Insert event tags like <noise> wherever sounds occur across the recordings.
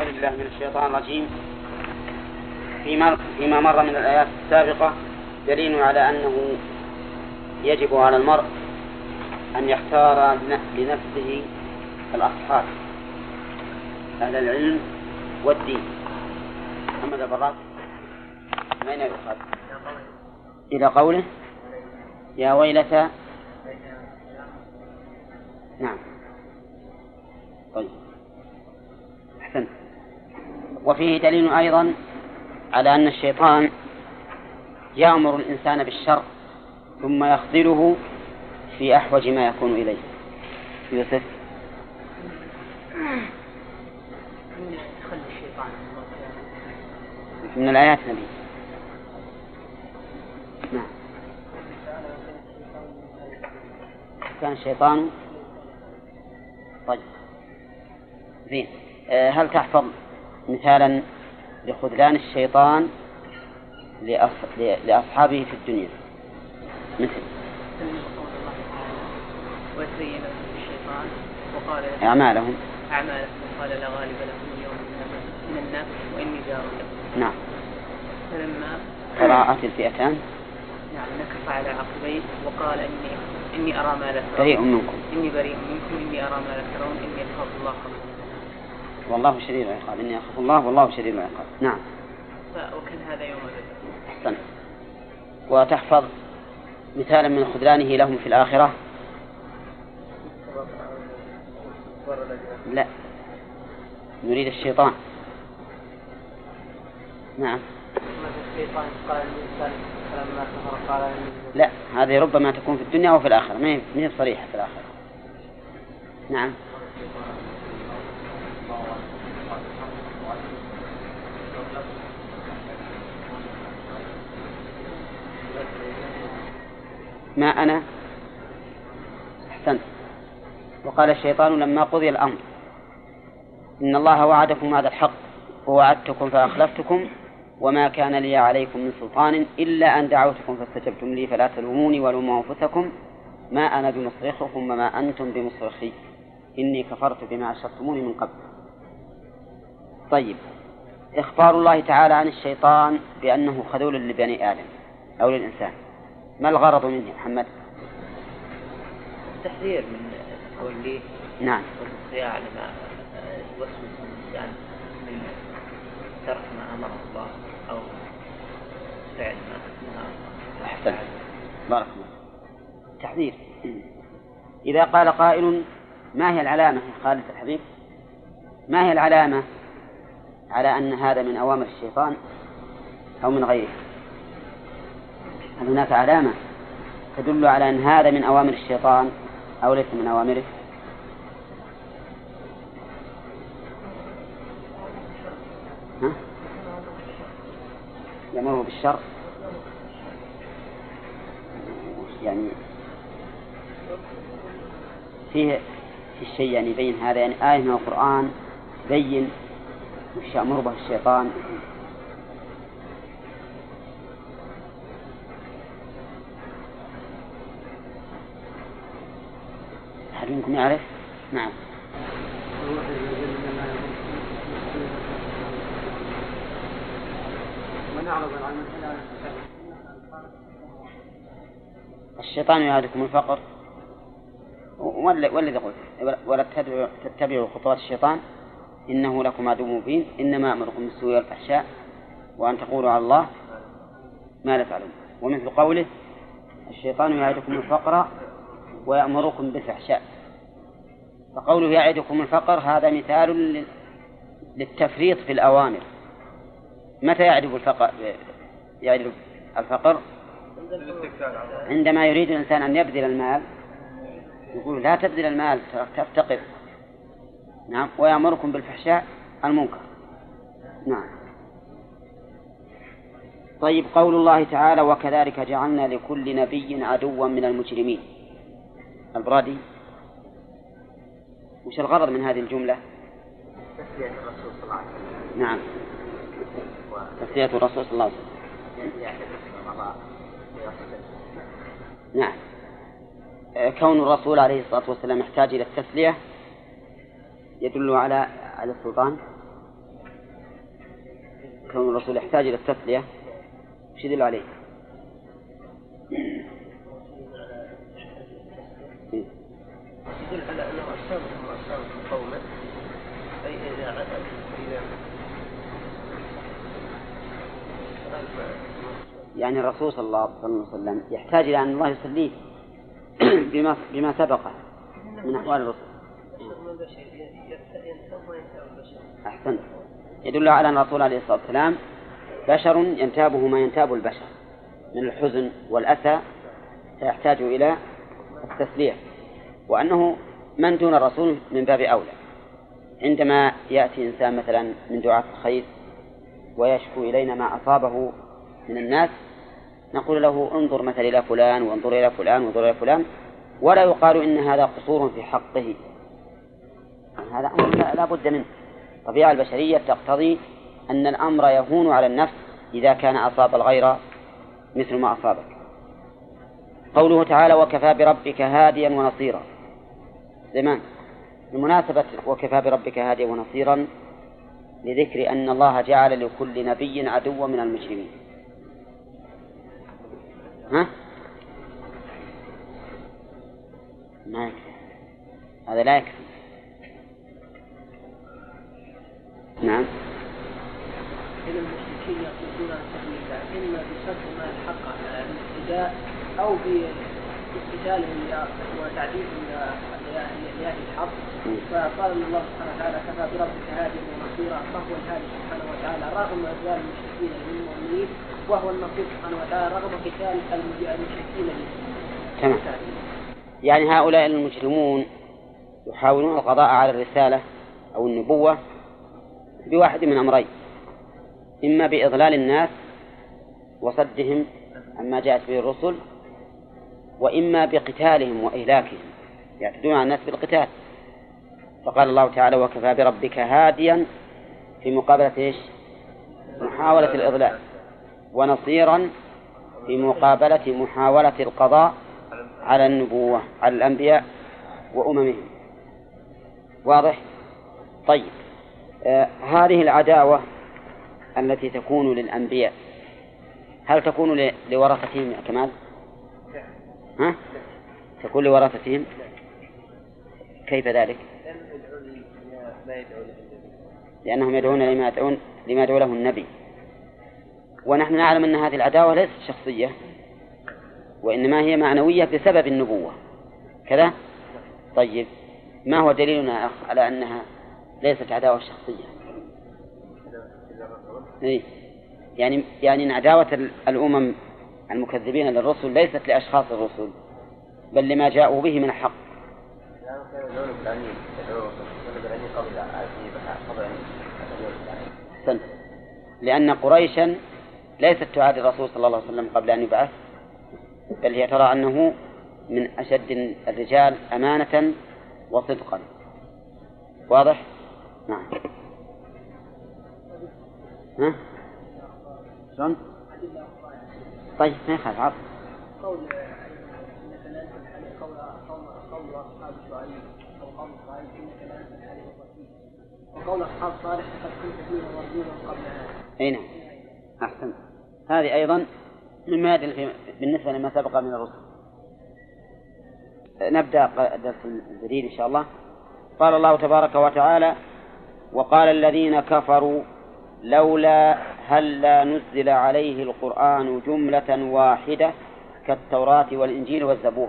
أعوذ بالله من الشيطان الرجيم. فيما فيما مر من الآيات السابقة دليل على أنه يجب على المرء أن يختار لنفسه الأصحاب أهل العلم والدين. محمد البراك من أين يؤخذ؟ إلى قوله؟ يا ويلتى. نعم. طيب. وفيه دليل أيضا على أن الشيطان يأمر الإنسان بالشر ثم يخذله في أحوج ما يكون إليه. يوسف؟ من الآيات نبي. نعم. كان الشيطان طيب. زين. آه، هل تحفظ؟ مثالا لخذلان الشيطان لأصحابه في الدنيا. مثل. وزين الشيطان وقال أعمالهم. أعمالهم وقال لا غالب لكم اليوم من الناس وإني جار. لكم نعم. فلما قراءة الفئتان. نعم نكف على عقبيه وقال إني إني أرى ما لا ترون. بريء منكم. إني بريء منكم إني أرى ما لا ترون إني أخاف الله قبل. والله شديد العقاب. إني أخاف الله والله شديد العقاب. نعم. وكان هذا يوم بدر أحسنت وتحفظ مثالا من خذلانه لهم في الآخرة؟ لا. نريد الشيطان. نعم. لا. هذه ربما تكون في الدنيا وفي الآخرة. ما هي صريحة في الآخرة؟ نعم. ما أنا؟ أحسنت. وقال الشيطان لما قضي الأمر إن الله وعدكم هذا الحق ووعدتكم فأخلفتكم وما كان لي عليكم من سلطان إلا أن دعوتكم فاستجبتم لي فلا تلوموني ولوموا أنفسكم. ما أنا بمصرخكم وما أنتم بمصرخي. إني كفرت بما أشرتموني من قبل. طيب. إخبار الله تعالى عن الشيطان بأنه خذول لبني آدم أو للإنسان. ما الغرض منه محمد؟ التحذير من توليه نعم. والصياع لما يوسوس الإنسان من ترك ما أمره الله أو فعل ما نهى أحسن بارك الله تحذير. إذا قال قائل ما هي العلامة يا خالد الحبيب ما هي العلامة على أن هذا من أوامر الشيطان أو من غيره؟ هناك علامة تدل على أن هذا من أوامر الشيطان أو ليس من أوامره؟ ها؟ يأمره بالشر. يعني فيه في الشيء يعني يبين هذا يعني آية من القرآن تبين وش يأمر به الشيطان. يعرف؟ نعم. الشيطان يعدكم الفقر. والذي قلت ولا تتبعوا خطوات الشيطان. إنه لكم عدو مبين. إنما أمركم بالسوء والفحشاء. وأن تقولوا على الله ما لا تعلمون. ومثل قوله الشيطان يعدكم الفقر ويأمركم بالفحشاء. فقوله يعدكم الفقر هذا مثال للتفريط في الأوامر. متى يعرف الفقر؟ يعرف الفقر؟ عندما يريد الإنسان أن يبذل المال يقول لا تبذل المال تفتقر. نعم ويأمركم بالفحشاء المنكر نعم. طيب قول الله تعالى وكذلك جعلنا لكل نبي عدوا من المجرمين. البرادي وش الغرض من هذه الجملة؟ تسلية الرسول صلى الله عليه وسلم. نعم. تسلية الرسول صلى الله عليه وسلم. نعم. آه، كون الرسول عليه الصلاة والسلام يحتاج إلى التسلية يدل على على السلطان؟ كون الرسول يحتاج إلى التسلية وش يدل عليه؟ يدل على أنه أصابهم وأصابهم قوما. أي إذا عدد إذا يعني الرسول صلى الله عليه وسلم يحتاج إلى أن الله يصليه <clears throat> بما بما سبقه من أحوال الرسل. أحسنت يدل على أن الرسول عليه الصلاة والسلام بشر ينتابه ما ينتاب البشر. من الحزن والأسى فيحتاج إلى التسلية وأنه من دون الرسول من باب أولى. عندما يأتي إنسان مثلا من دعاة الخير ويشكو إلينا ما أصابه من الناس نقول له انظر مثلا إلى فلان وانظر إلى فلان وانظر إلى فلان ولا يقال إن هذا قصور في حقه. هذا أمر لا بد منه. الطبيعة البشرية تقتضي أن الأمر يهون على النفس إذا كان أصاب الغير مثل ما أصابك. قوله تعالى وكفى بربك هاديا ونصيرا زمان. بمناسبة وكفى بربك هاديا ونصيرا لذكر أن الله جعل لكل نبي عدوا من المجرمين. ها؟ ما يكفي. هذا لا يكفي. نعم. إن المشركين يقصدون التحليل إما بصرف ما الحق على الابتداء أو باستدلالهم وتعديلهم لأهل الحق فقال الله سبحانه وتعالى كفى بربك هاديا ونصيرا فهو الهادي سبحانه وتعالى رغم إذلال المشركين للمؤمنين وهو النصير سبحانه وتعالى رغم قتال المشركين تمام. يعني هؤلاء المجرمون يحاولون القضاء على الرسالة أو النبوة بواحد من أمرين. إما بإضلال الناس وصدهم عما جاءت به الرسل وإما بقتالهم وإهلاكهم. يعتدون على الناس بالقتال فقال الله تعالى وكفى بربك هاديا في مقابلة إيش محاولة الإضلال ونصيرا في مقابلة محاولة القضاء على النبوة على الأنبياء وأممهم واضح؟ طيب آه هذه العداوة التي تكون للأنبياء هل تكون لورثتهم يا كمال؟ ها؟ تكون لورثتهم؟ كيف ذلك؟ لأنهم يدعون لما يدعون لما يدعو له النبي. ونحن نعلم أن هذه العداوة ليست شخصية وإنما هي معنوية بسبب النبوة. كذا؟ طيب ما هو دليلنا أخ على أنها ليست عداوة شخصية؟ إيه؟ يعني يعني أن عداوة الأمم المكذبين للرسل ليست لأشخاص الرسل بل لما جاءوا به من الحق. لأن قريشا ليست تعادي الرسول صلى الله عليه وسلم قبل أن يبعث بل هي ترى أنه من أشد الرجال أمانة وصدقا واضح؟ نعم ها؟ شلون؟ طيب ما يخالف عرض قول انك لا قول انك لا وقول اصحاب صالح كنت فيهم مرجونا قبل هذا أي نعم. أحسنت. هذه أيضا مما يدل بالنسبة لما سبق من الرسل. نبدأ درس الجديد إن شاء الله. قال الله تبارك وتعالى وقال الذين كفروا لولا هلا نزل عليه القرآن جملة واحدة كالتوراة والإنجيل والزبور.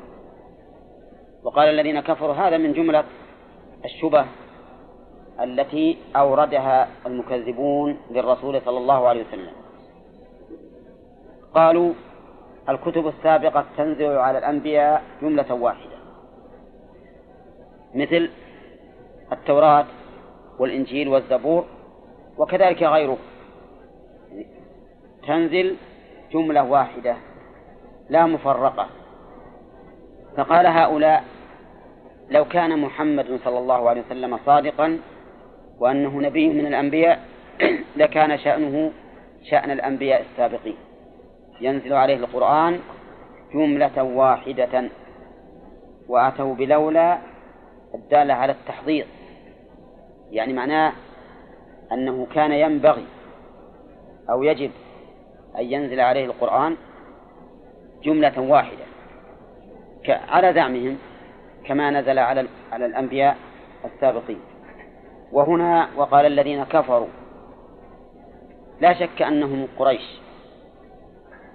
وقال الذين كفروا هذا من جملة الشبه التي أوردها المكذبون للرسول صلى الله عليه وسلم. قالوا الكتب السابقة تنزل على الأنبياء جملة واحدة مثل التوراة والإنجيل والزبور وكذلك غيره. تنزل جملة واحدة لا مفرقة. فقال هؤلاء لو كان محمد صلى الله عليه وسلم صادقا وأنه نبي من الأنبياء <clears throat> لكان شأنه شأن الأنبياء السابقين. ينزل عليه القرآن جملة واحدة وأتوا بلولا الدالة على التحضير. يعني معناه أنه كان ينبغي أو يجب أن ينزل عليه القرآن جملة واحدة. على زعمهم كما نزل على على الأنبياء السابقين. وهنا وقال الذين كفروا لا شك أنهم قريش.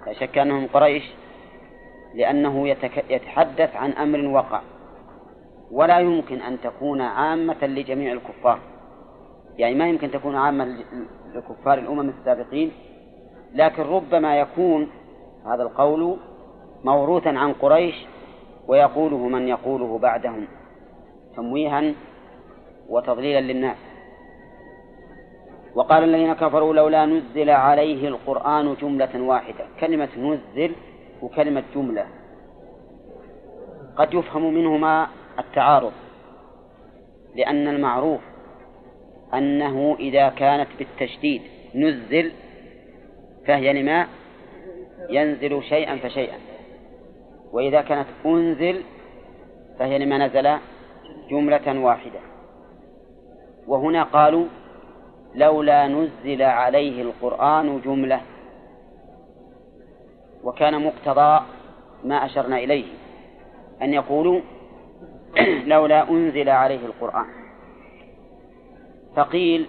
لا شك أنهم قريش لأنه يتحدث عن أمر وقع. ولا يمكن أن تكون عامة لجميع الكفار. يعني ما يمكن تكون عامة لكفار الأمم السابقين لكن ربما يكون هذا القول موروثا عن قريش ويقوله من يقوله بعدهم تمويها وتضليلا للناس. وقال الذين كفروا لولا نزل عليه القرآن جملة واحدة كلمة نزل وكلمة جملة. قد يفهم منهما التعارض لأن المعروف أنه إذا كانت بالتشديد نزل فهي لما؟ ينزل شيئا فشيئا. وإذا كانت أنزل فهي لما نزل جملة واحدة. وهنا قالوا لولا نزل عليه القرآن جملة وكان مقتضى ما أشرنا إليه أن يقولوا <clears throat> لولا أنزل عليه القرآن. فقيل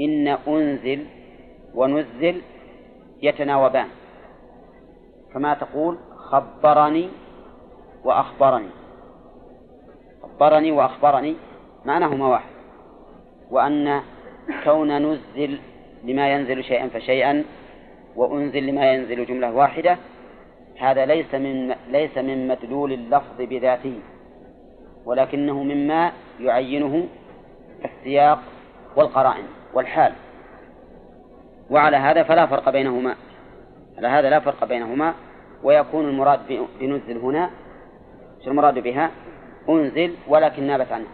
إن أنزل ونزل يتناوبان. كما تقول؟ خبرني وأخبرني. خبرني وأخبرني معناهما واحد. وأن كون نزل لما ينزل شيئا فشيئا وأنزل لما ينزل جملة واحدة هذا ليس من ليس من مدلول اللفظ بذاته ولكنه مما يعينه السياق والقرائن والحال. وعلى هذا فلا فرق بينهما. على هذا لا فرق بينهما. ويكون المراد بنزل هنا شو المراد بها؟ أنزل ولكن نابت عنه.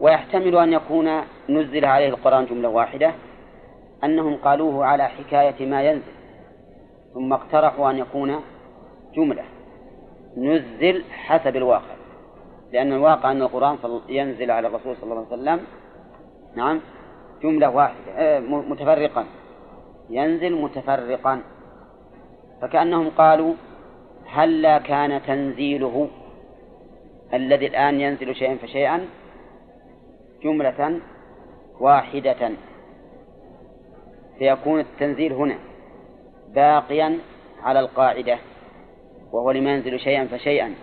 ويحتمل أن يكون نزل عليه القرآن جملة واحدة أنهم قالوه على حكاية ما ينزل ثم اقترحوا أن يكون جملة نزل حسب الواقع. لأن الواقع أن القرآن ينزل على الرسول صلى الله عليه وسلم نعم جملة واحدة آه، متفرقا. ينزل متفرقا. فكأنهم قالوا هلا كان تنزيله الذي الآن ينزل شيئا فشيئا جملة واحدة. فيكون التنزيل هنا باقيا على القاعدة وهو لما ينزل شيئا فشيئا.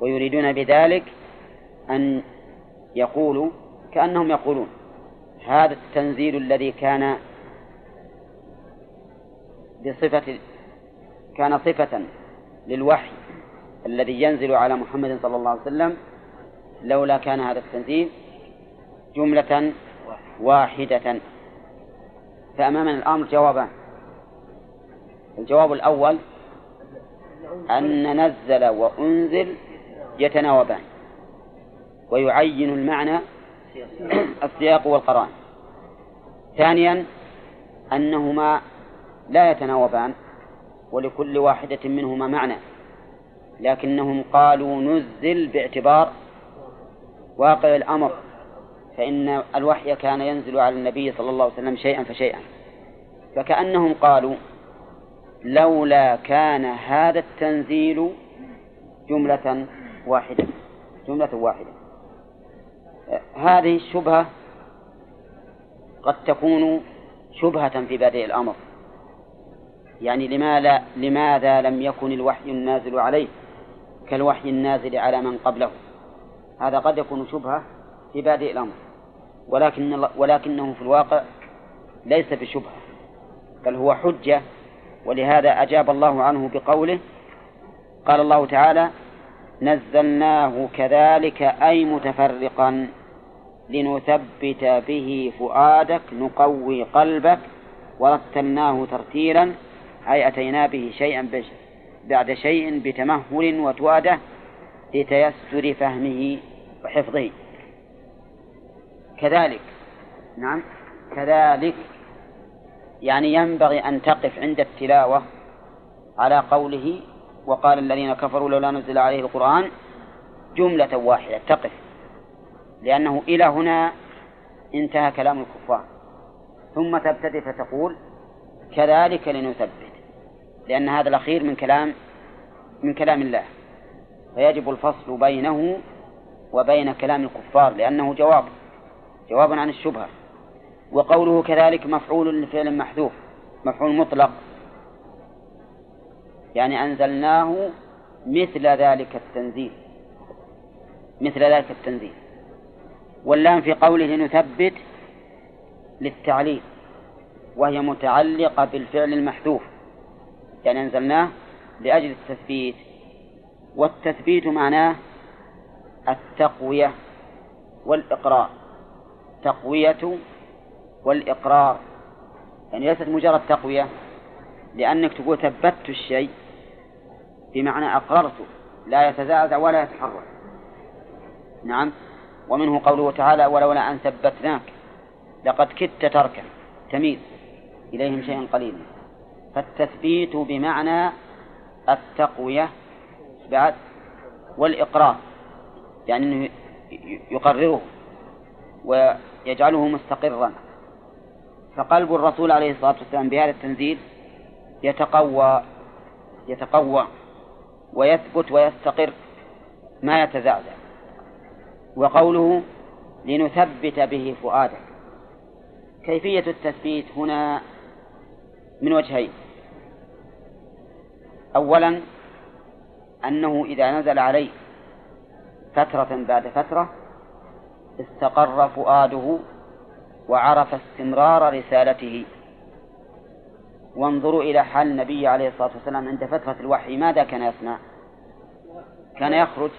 ويريدون بذلك أن يقولوا كأنهم يقولون هذا التنزيل الذي كان بصفة كان صفة للوحي الذي ينزل على محمد صلى الله عليه وسلم لولا كان هذا التنزيل جملة واحدة. فأمامنا الأمر جوابان. الجواب الأول أن نزل وأنزل يتناوبان. ويعين المعنى السياق والقرآن. ثانيا أنهما لا يتناوبان. ولكل واحدة منهما معنى. لكنهم قالوا نزل باعتبار واقع الأمر فإن الوحي كان ينزل على النبي صلى الله عليه وسلم شيئا فشيئا. فكأنهم قالوا لولا كان هذا التنزيل جملة واحدة جملة واحدة. هذه الشبهة قد تكون شبهة في بادئ الأمر. يعني لماذا لماذا لم يكن الوحي النازل عليه كالوحي النازل على من قبله؟ هذا قد يكون شبهة في بادئ الأمر ولكن ولكنه في الواقع ليس بشبهة بل هو حجة ولهذا أجاب الله عنه بقوله قال الله تعالى نزلناه كذلك أي متفرقا لنثبت به فؤادك نقوي قلبك ورتلناه ترتيلا أي أتينا به شيئا بعد شيء بتمهل وتواده لتيسر فهمه وحفظه. كذلك نعم كذلك يعني ينبغي أن تقف عند التلاوة على قوله وقال الذين كفروا لولا نزل عليه القرآن جملة واحدة تقف. لأنه إلى هنا انتهى كلام الكفار. ثم تبتدئ فتقول كذلك لنثبت. لأن هذا الأخير من كلام من كلام الله. فيجب الفصل بينه وبين كلام الكفار لأنه جواب جواب عن الشبهة. وقوله كذلك مفعول لفعل محذوف مفعول مطلق. يعني أنزلناه مثل ذلك التنزيل مثل ذلك التنزيل. واللام في قوله لنثبت للتعليل وهي متعلقة بالفعل المحذوف. يعني أنزلناه لأجل التثبيت. والتثبيت معناه التقوية والإقرار. تقوية والإقرار. يعني ليست مجرد تقوية لأنك تقول ثبتت الشيء بمعنى أقررته لا يتزعزع ولا يتحرك. نعم. ومنه قوله تعالى ولولا أن ثبتناك لقد كدت تركا. تميز. إليهم شيئا قليلا. فالتثبيت بمعنى التقوية بعد والإقرار يعني أنه يقرره ويجعله مستقرا. فقلب الرسول عليه الصلاة والسلام بهذا التنزيل يتقوى يتقوى ويثبت ويستقر ما يتزعزع وقوله لنثبت به فؤادك. كيفية التثبيت هنا من وجهين. أولا أنه إذا نزل عليه فترة بعد فترة استقر فؤاده وعرف استمرار رسالته. وانظروا إلى حال النبي عليه الصلاة والسلام عند فترة الوحي ماذا كان يصنع؟ كان يخرج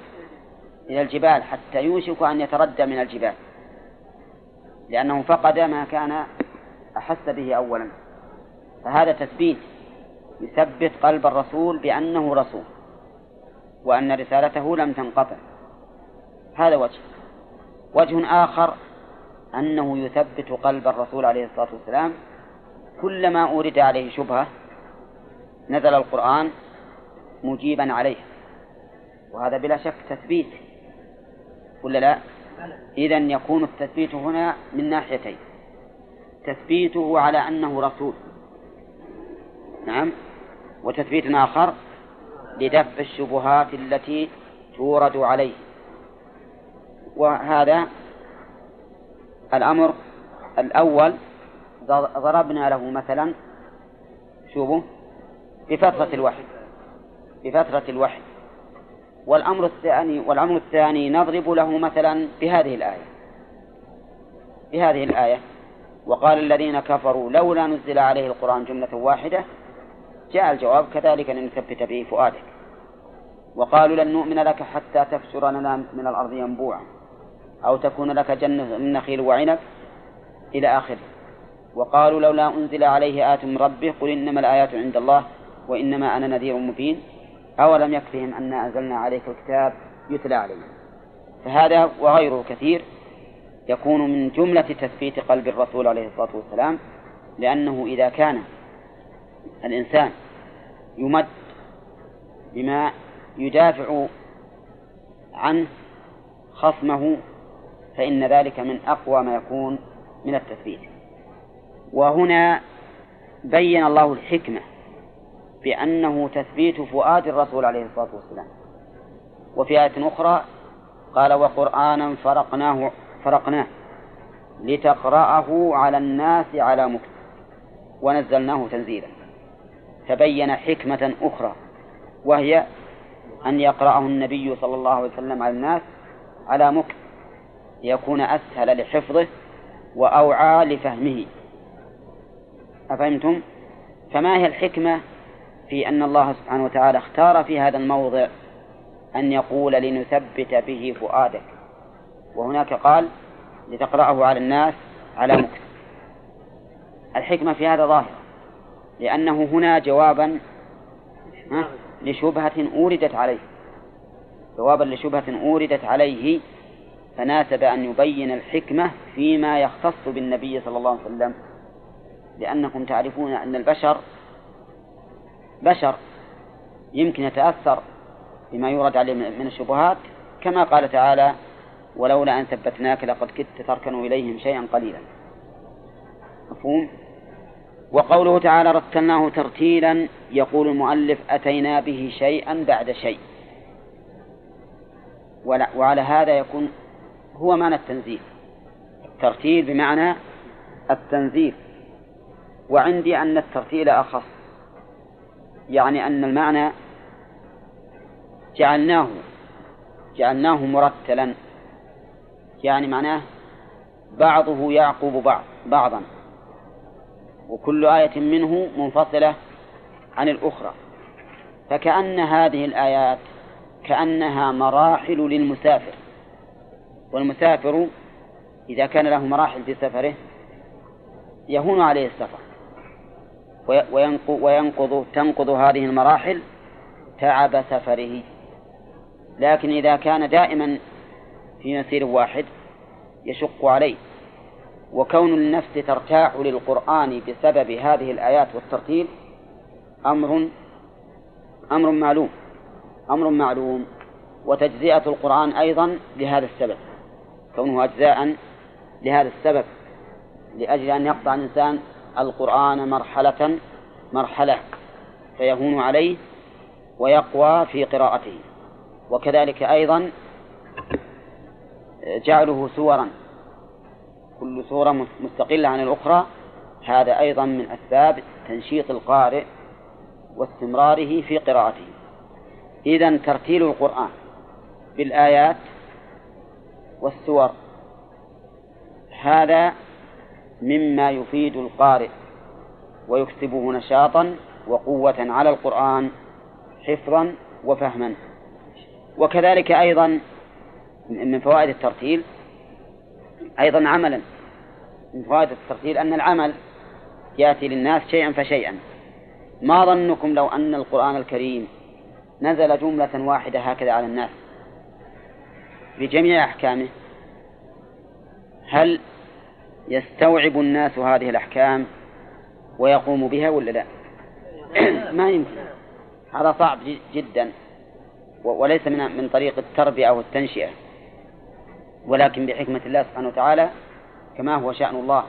إلى الجبال حتى يوشك أن يتردى من الجبال لأنه فقد ما كان أحس به أولا. فهذا تثبيت يثبت قلب الرسول بأنه رسول وأن رسالته لم تنقطع. هذا وجه. وجه آخر أنه يثبت قلب الرسول عليه الصلاة والسلام كلما أورد عليه شبهة نزل القرآن مجيبا عليه. وهذا بلا شك تثبيت. ولا لا؟ إذا يكون التثبيت هنا من ناحيتين. تثبيته على أنه رسول. نعم؟ وتثبيت آخر لدفع الشبهات التي تورد عليه. وهذا الأمر الأول ضربنا له مثلا شوفوا بفترة الوحي بفترة الوحي. والأمر الثاني والأمر الثاني نضرب له مثلا بهذه الآية. بهذه الآية وقال الذين كفروا لولا نزل عليه القرآن جملة واحدة جاء الجواب كذلك لنثبت به فؤادك. وقالوا لن نؤمن لك حتى تفسر لنا من الأرض ينبوعا أو تكون لك جنة من نخيل وعنب إلى آخره. وقالوا لولا أنزل عليه آت من ربه قل إنما الآيات عند الله وإنما أنا نذير مبين أولم يكفهم أن أنزلنا عليك الكتاب يتلى عليه فهذا وغيره كثير يكون من جملة تثبيت قلب الرسول عليه الصلاة والسلام لأنه إذا كان الإنسان يمد بما يدافع عنه خصمه فإن ذلك من أقوى ما يكون من التثبيت. وهنا بين الله الحكمة بأنه تثبيت فؤاد الرسول عليه الصلاة والسلام. وفي آية أخرى قال وقرآنا فرقناه فرقناه لتقرأه على الناس على مكتب. ونزلناه تنزيلا. تبين حكمة أخرى وهي أن يقرأه النبي صلى الله عليه وسلم على الناس على مكت ليكون أسهل لحفظه وأوعى لفهمه. أفهمتم؟ فما هي الحكمة في أن الله سبحانه وتعالى اختار في هذا الموضع أن يقول لنثبت به فؤادك؟ وهناك قال لتقرأه على الناس على مكت الحكمة في هذا ظاهرة لأنه هنا جوابا لشبهة أوردت عليه. جوابا لشبهة أوردت عليه فناسب أن يبين الحكمة فيما يختص بالنبي صلى الله عليه وسلم. لأنكم تعرفون أن البشر بشر يمكن يتأثر بما يورد عليه من الشبهات كما قال تعالى ولولا أن ثبتناك لقد كدت تركن إليهم شيئا قليلا. مفهوم؟ وقوله تعالى رتلناه ترتيلا يقول المؤلف أتينا به شيئا بعد شيء. وعلى هذا يكون هو معنى التنزيل. الترتيل بمعنى التنزيل. وعندي أن الترتيل أخص يعني أن المعنى جعلناه جعلناه مرتلا. يعني معناه بعضه يعقب بعض بعضا. وكل آية منه منفصلة عن الأخرى. فكأن هذه الآيات كأنها مراحل للمسافر. والمسافر إذا كان له مراحل في سفره يهون عليه السفر. وينقض تنقض هذه المراحل تعب سفره. لكن إذا كان دائما في مسير واحد يشق عليه. وكون النفس ترتاح للقرآن بسبب هذه الآيات والترتيل أمر أمر معلوم أمر معلوم. وتجزئة القرآن أيضا لهذا السبب كونه أجزاء لهذا السبب لأجل أن يقطع الإنسان القرآن مرحلة مرحلة فيهون عليه ويقوى في قراءته. وكذلك أيضا جعله سورا. كل سورة مستقلة عن الأخرى. هذا أيضا من أسباب تنشيط القارئ واستمراره في قراءته. إذا ترتيل القرآن بالآيات والسور هذا مما يفيد القارئ ويكسبه نشاطا وقوة على القرآن حفظا وفهما. وكذلك أيضا من فوائد الترتيل أيضا عملا. من فوائد الترتيل أن العمل يأتي للناس شيئا فشيئا. ما ظنكم لو أن القرآن الكريم نزل جملة واحدة هكذا على الناس؟ بجميع أحكامه. هل يستوعب الناس هذه الأحكام ويقوم بها ولا لا؟ <clears throat> ما يمكن. هذا صعب جدا. وليس من من طريق التربية أو التنشئة. ولكن بحكمة الله سبحانه وتعالى كما هو شأن الله.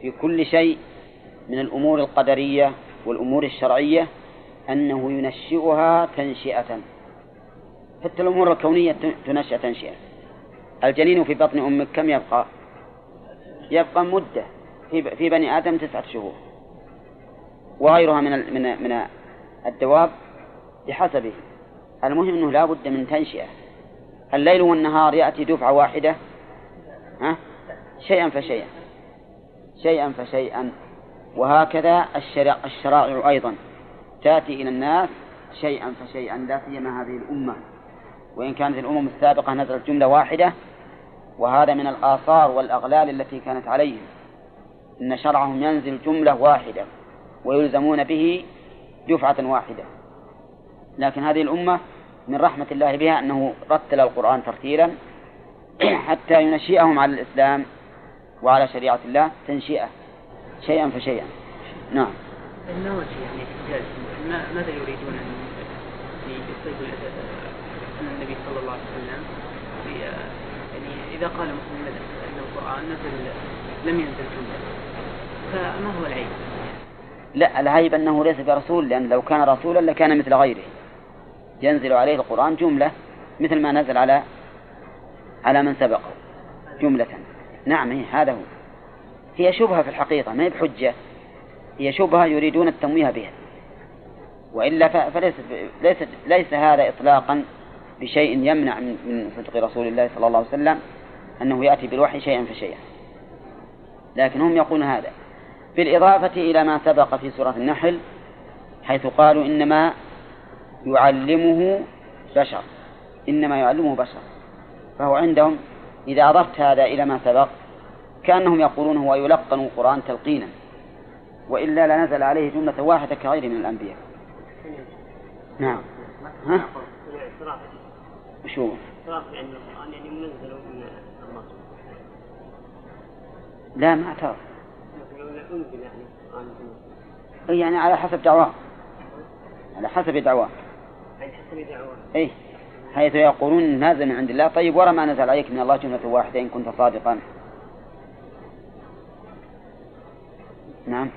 في كل شيء من الأمور القدرية والأمور الشرعية أنه ينشئها تنشئة. حتى الأمور الكونية تنشأ تنشئة. الجنين في بطن أمك كم يبقى؟ يبقى مدة. في بني آدم تسعة شهور. وغيرها من من من الدواب بحسبه. المهم أنه لا بد من تنشئة. الليل والنهار يأتي دفعة واحدة ها؟ شيئا فشيئا شيئا فشيئا. وهكذا الشرائع أيضا. تأتي إلى الناس شيئا فشيئا لا سيما هذه الأمة. وإن كانت الأمم السابقة نزلت جملة واحدة وهذا من الآثار والأغلال التي كانت عليهم. إن شرعهم ينزل جملة واحدة ويلزمون به دفعة واحدة. لكن هذه الأمة من رحمة الله بها أنه رتل القرآن ترتيلا <clears throat> حتى ينشئهم على الإسلام وعلى شريعة الله تنشئة شيئا فشيئا. نعم. النواتي يعني ماذا يريدون أن يصيبوا النبي صلى الله عليه وسلم يعني إذا قال مسلم أن القرآن نزل لم ينزل جملة فما هو العيب؟ لا العيب أنه ليس برسول لأن لو كان رسولا لكان مثل غيره. ينزل عليه القرآن جملة مثل ما نزل على على من سبقه جملة. نعم هي هذا هو. هي شبهة في الحقيقة ما هي بحجة. هي شبهة يريدون التمويه بها. وإلا فليس ليس ليس هذا إطلاقا بشيء يمنع من صدق رسول الله صلى الله عليه وسلم أنه يأتي بالوحي شيئا فشيئا. لكن هم يقولون هذا. بالإضافة إلى ما سبق في سورة النحل حيث قالوا إنما يعلمه بشر إنما يعلمه بشر. فهو عندهم إذا أضفت هذا إلى ما سبق كأنهم يقولون هو يلقن القرآن تلقينا وإلا لنزل عليه جملة واحدة كغيره من الأنبياء. نعم. ها؟ شو؟ لا ما اعترف يعني يعني على حسب دعواه. على حسب دعواه. اي حيث يقولون نازل من عند الله. طيب ورا ما نزل عليك من الله جملة واحدة إن كنت صادقا. نعم.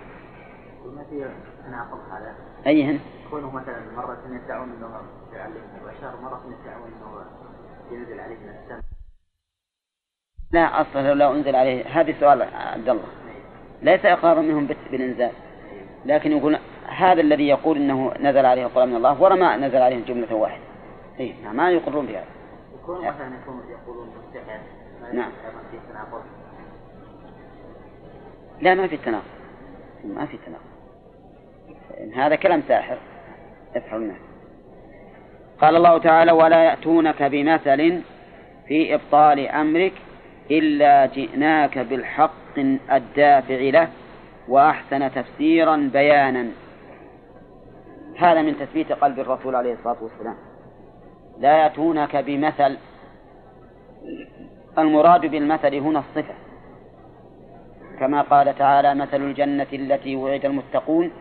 أيهن؟ كونه مثلا مرة يدعون أنه يعلم بشر مرة يدعون أنه ينزل عليه من السماء. لا أصلا لو أنزل عليه. هذا سؤال عبد الله. ليس إقرارا منهم بالإنزال. لكن يقول هذا الذي يقول إنه نزل عليه القرآن من الله ورما نزل عليه جملة واحدة. اي نعم ما يقرون بهذا. يكون مثلا يكون يقولون مستحيل نعم. لا ما في تناقض. ما في تناقض. هذا كلام ساحر يسحر الناس. قال الله تعالى: ولا يأتونك بمثل في إبطال أمرك إلا جئناك بالحق الدافع له وأحسن تفسيرا بيانا. هذا من تثبيت قلب الرسول عليه الصلاة والسلام. لا يأتونك بمثل. المراد بالمثل هنا الصفة. كما قال تعالى مثل الجنة التي وعد المتقون.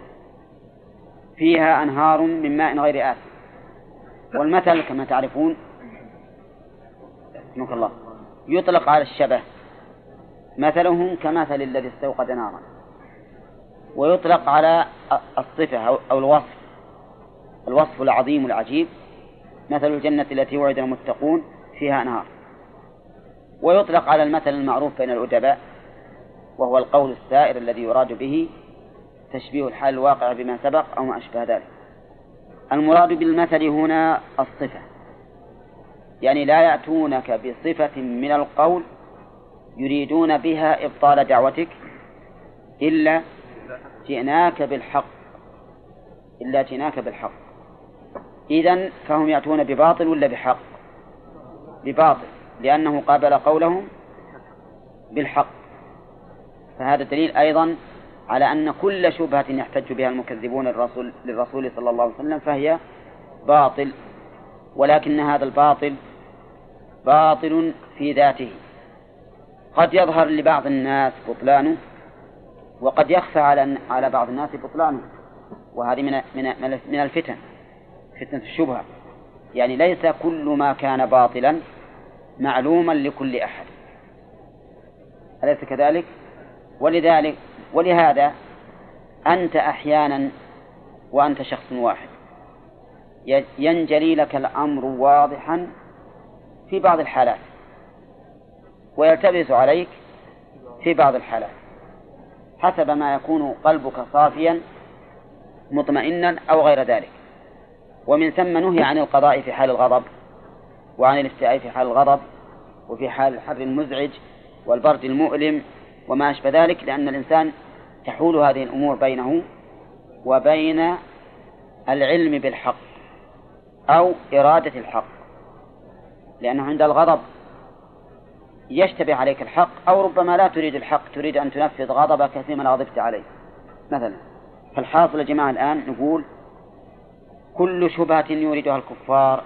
فيها أنهار من ماء غير آسف والمثل كما تعرفون الله يطلق على الشبه. مثلهم كمثل الذي استوقد نارا. ويطلق على الصفة أو الوصف. الوصف العظيم العجيب مثل الجنة التي وعد المتقون فيها أنهار. ويطلق على المثل المعروف بين الأدباء وهو القول السائر الذي يراد به تشبيه الحال الواقع بما سبق أو ما أشبه ذلك. المراد بالمثل هنا الصفة. يعني لا يأتونك بصفة من القول يريدون بها إبطال دعوتك إلا جئناك بالحق. إلا جئناك بالحق. إذا فهم يأتون بباطل ولا بحق؟ بباطل لأنه قابل قولهم بالحق. فهذا دليل أيضا على أن كل شبهة يحتج بها المكذبون للرسول, للرسول صلى الله عليه وسلم فهي باطل. ولكن هذا الباطل باطل في ذاته. قد يظهر لبعض الناس بطلانه وقد يخفى على على بعض الناس بطلانه. وهذه من من من الفتن فتنة الشبهة. يعني ليس كل ما كان باطلا معلوما لكل أحد. أليس كذلك؟ ولذلك ولهذا أنت أحيانا وأنت شخص واحد. ينجلي لك الأمر واضحا في بعض الحالات. ويلتبس عليك في بعض الحالات. حسب ما يكون قلبك صافيا مطمئنا أو غير ذلك. ومن ثم نهي عن القضاء في حال الغضب وعن الافتئاء في حال الغضب وفي حال الحر المزعج والبرد المؤلم وما أشبه ذلك لأن الإنسان تحول هذه الأمور بينه وبين العلم بالحق أو إرادة الحق. لأنه عند الغضب يشتبه عليك الحق أو ربما لا تريد الحق تريد أن تنفذ غضبك فيما غضبت عليه. مثلا فالحاصل يا جماعة الآن نقول كل شبهة يريدها الكفار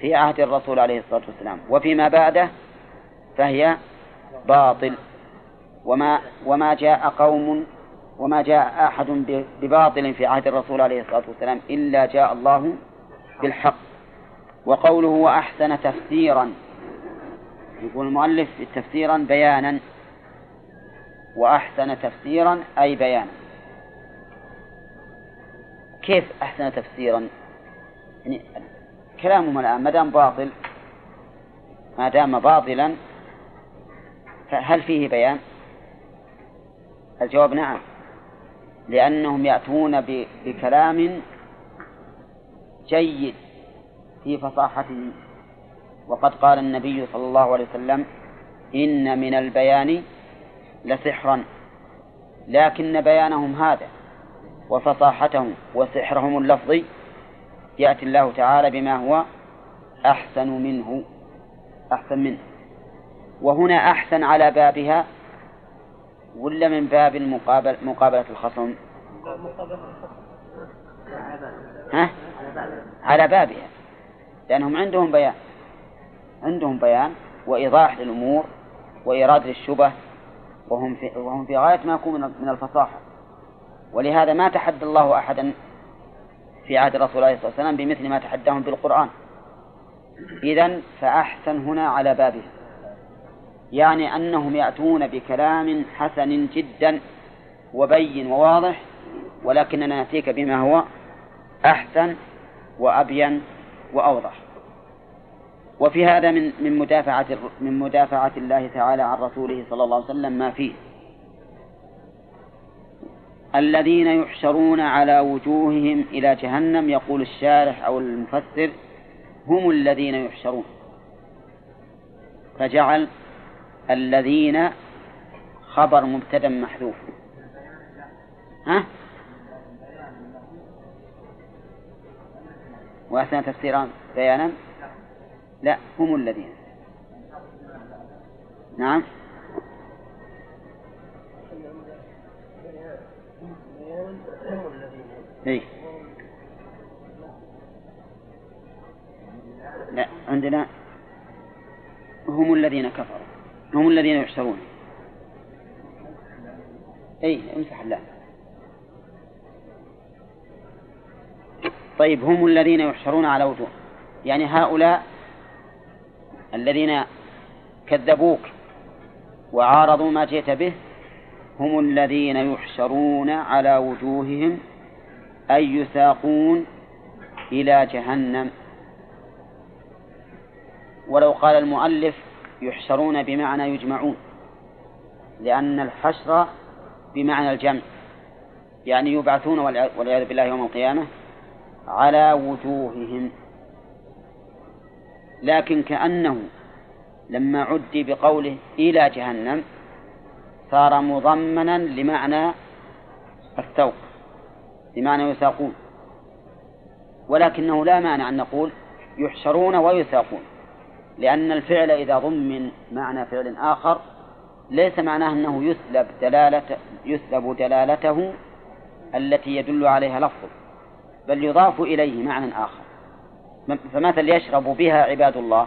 في عهد الرسول عليه الصلاة والسلام وفيما بعده فهي باطل. وما وما جاء قوم وما جاء أحد بباطل في عهد الرسول عليه الصلاة والسلام إلا جاء الله بالحق. وقوله وأحسن تفسيرا يقول المؤلف تفسيرا بيانا وأحسن تفسيرا أي بيانا. كيف أحسن تفسيرا؟ يعني كلامهم الآن ما دام باطل ما دام باطلا فهل فيه بيان؟ الجواب نعم لأنهم يأتون بكلام جيد في فصاحته. وقد قال النبي صلى الله عليه وسلم إن من البيان لسحرا لكن بيانهم هذا وفصاحتهم وسحرهم اللفظي يأتي الله تعالى بما هو أحسن منه أحسن منه. وهنا أحسن على بابها ولا من باب المقابل مقابلة الخصم؟ ها؟ على بابها لأنهم عندهم بيان. عندهم بيان وإيضاح للأمور وإيراد للشبه وهم في وهم في غاية ما يكون من الفصاحة. ولهذا ما تحدى الله أحدا في عهد الرسول عليه الصلاة والسلام بمثل ما تحداهم بالقرآن إذا فأحسن هنا على بابه. يعني أنهم يأتون بكلام حسن جدا وبين وواضح ولكننا نأتيك بما هو أحسن وأبين وأوضح. وفي هذا من من مدافعة من مدافعة الله تعالى عن رسوله صلى الله عليه وسلم ما فيه. الذين يحشرون على وجوههم إلى جهنم يقول الشارح أو المفسر هم الذين يحشرون. فجعل الذين خبر مبتدا محذوف. ها؟ وأثناء تفسيران بيانا. لا هم الذين. نعم. إيه؟ لا عندنا هم الذين كفروا. هم الذين يحشرون اي امسح الله. طيب هم الذين يحشرون على وجوه. يعني هؤلاء الذين كذبوك وعارضوا ما جئت به هم الذين يحشرون على وجوههم أي يساقون إلى جهنم. ولو قال المؤلف يحشرون بمعنى يجمعون لأن الحشر بمعنى الجمع يعني يبعثون والعياذ بالله يوم القيامة على وجوههم. لكن كأنه لما عدي بقوله إلى جهنم صار مضمنا لمعنى السوق بمعنى يساقون. ولكنه لا مانع أن نقول يحشرون ويساقون لأن الفعل إذا ضمن معنى فعل آخر ليس معناه أنه يسلب دلالة يسلب دلالته التي يدل عليها لفظ بل يضاف إليه معنى آخر. فمثل يشرب بها عباد الله؟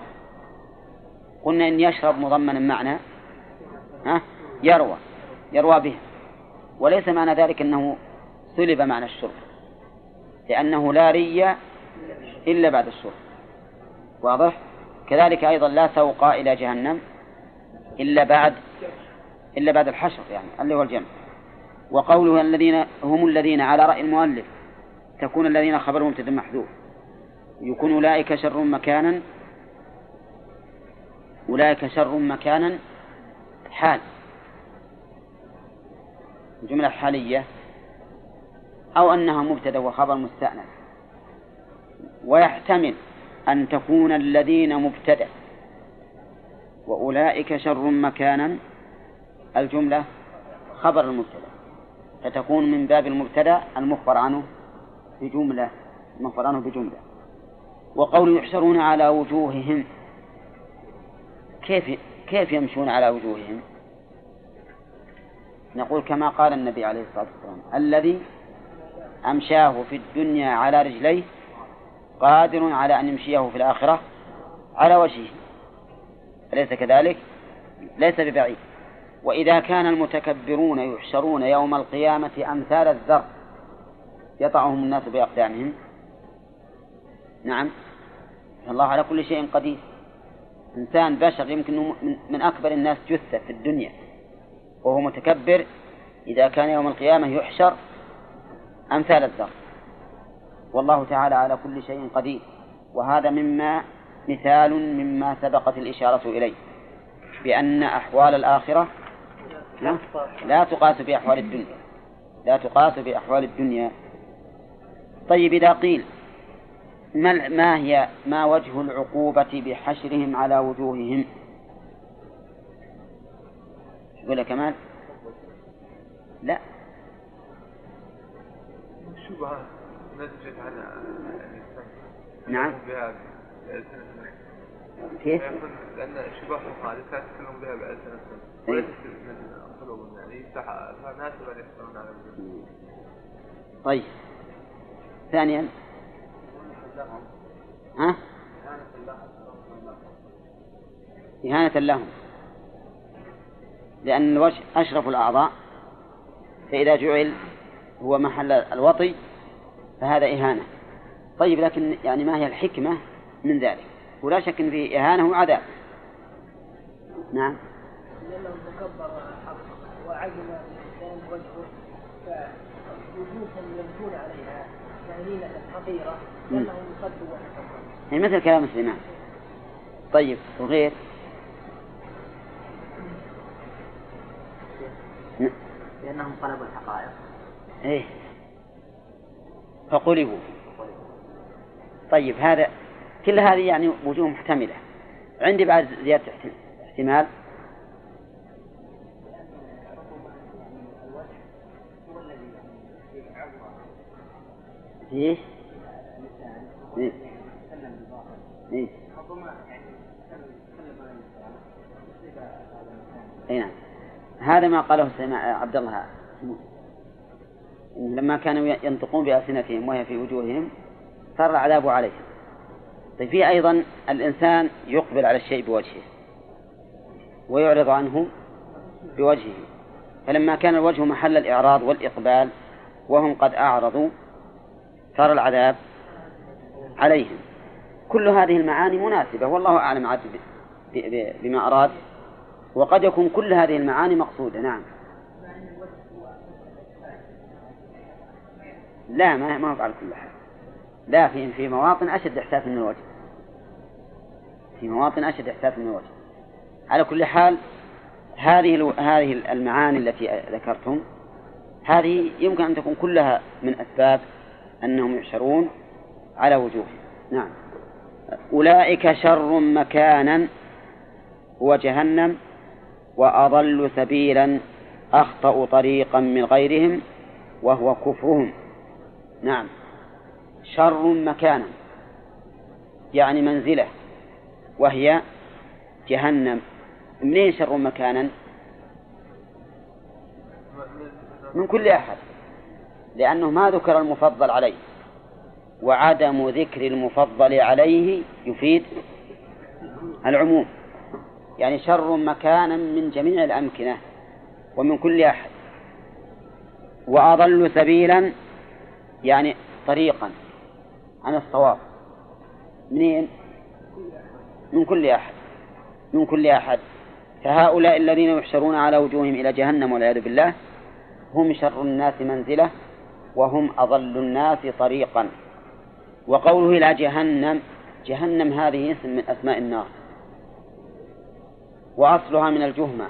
قلنا إن يشرب مضمنا معنى ها؟ يروى يروى به. وليس معنى ذلك أنه سلب معنى الشرب لأنه لا ري إلا بعد الشرب. واضح؟ كذلك أيضا لا سوق إلى جهنم إلا بعد إلا بعد الحشر يعني اللي هو الجمع. وقوله الذين هم الذين على رأي المؤلف تكون الذين خبر مبتدا محذوف. يكون أولئك شر مكانا أولئك شر مكانا حال جملة حالية أو أنها مبتدأ وخبر مستأنف. ويحتمل أن تكون الذين مبتدأ. وأولئك شر مكانا الجملة خبر المبتدأ. فتكون من باب المبتدأ المخبر عنه بجملة المخبر عنه بجملة. وقول يحشرون على وجوههم كيف كيف يمشون على وجوههم؟ نقول كما قال النبي عليه الصلاة والسلام الذي أمشاه في الدنيا على رجليه قادر على أن يمشيه في الآخرة على وجهه أليس كذلك؟ ليس ببعيد وإذا كان المتكبرون يحشرون يوم القيامة أمثال الذر يطعهم الناس بأقدامهم نعم. الله على كل شيء قدير. إنسان بشر يمكن من أكبر الناس جثة في الدنيا. وهو متكبر إذا كان يوم القيامة يحشر أمثال الذر. والله تعالى على كل شيء قدير. وهذا مما مثال مما سبقت الإشارة إليه. بأن أحوال الآخرة لا تقاس بأحوال الدنيا. لا تقاس بأحوال الدنيا. طيب إذا قيل ما ما هي ما وجه العقوبة بحشرهم على وجوههم؟ يقول كمال؟ لا. شبهة نتجت عن نعم. بها كيف؟ لأن الشبهة الخالصة يتكلم بها بألسنتهم وليست من قلوبهم يعني فناسب أن يحصلون على طيب. ثانيا. ها؟ إهانة لهم. لأن الوجه أشرف الأعضاء فإذا جعل هو محل الوطي فهذا إهانة. طيب لكن يعني ما هي الحكمة من ذلك؟ ولا شك أن فيه إهانة وعذاب. نعم. لأنه تكبر الإنسان وجهه وجوههم يمشون عليها. يعني مثل كلام سليمان طيب وغير؟ لأنهم طلبوا الحقائق. إيه. فقلبوا. طيب هذا كل هذه يعني وجوه محتملة. عندي بعد زيادة احت- احتمال. إيه؟ إيه؟ إيه؟ اي نعم. هذا ما قاله عبد الله لما كانوا ينطقون بألسنتهم وهي في وجوههم صار العذاب عليهم. طيب في أيضا الإنسان يقبل على الشيء بوجهه ويعرض عنه بوجهه. فلما كان الوجه محل الإعراض والإقبال وهم قد أعرضوا صار العذاب عليهم. كل هذه المعاني مناسبة والله أعلم عاد بما أراد. وقد يكون كل هذه المعاني مقصودة نعم. لا ما ما هو على كل حال. لا في في مواطن أشد إحساس من الوجه. في مواطن أشد إحساس من الوجه. على كل حال هذه. هذه المعاني التي ذكرتم هذه يمكن أن تكون كلها من أسباب أنهم يحشرون على وجوههم. نعم. أولئك شر مكانا هو جهنم وأضل سبيلا أخطأ طريقا من غيرهم وهو كفرهم. نعم. شر مكانا يعني منزلة وهي جهنم. منين شر مكانا؟ من كل أحد. لأنه ما ذكر المفضل عليه. وعدم ذكر المفضل عليه يفيد العموم. يعني شر مكانا من جميع الأمكنة ومن كل أحد. وأضل سبيلا يعني طريقا عن الصواب. منين؟ من كل أحد. من كل أحد. فهؤلاء الذين يحشرون على وجوههم إلى جهنم والعياذ بالله هم شر الناس منزلة وهم أضل الناس طريقا. وقوله إلى جهنم جهنم هذه اسم من أسماء النار. وأصلها من الجهمة.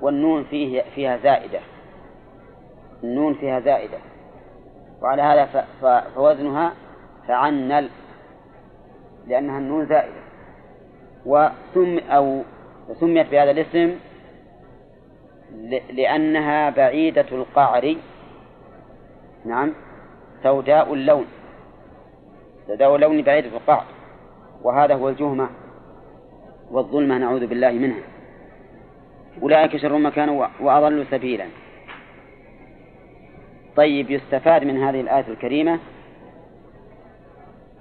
والنون فيه فيها زائدة. النون فيها زائدة. وعلى هذا فوزنها فعنل لأنها النون زائدة. وسم أو سميت بهذا الاسم لأنها بعيدة القعر. نعم. سوداء اللون. سوداء اللون بعيدة القعر وهذا هو الجهمة والظلمة نعوذ بالله منها. أولئك شر مكانا وأضل سبيلا. طيب يستفاد من هذه الآية الكريمة.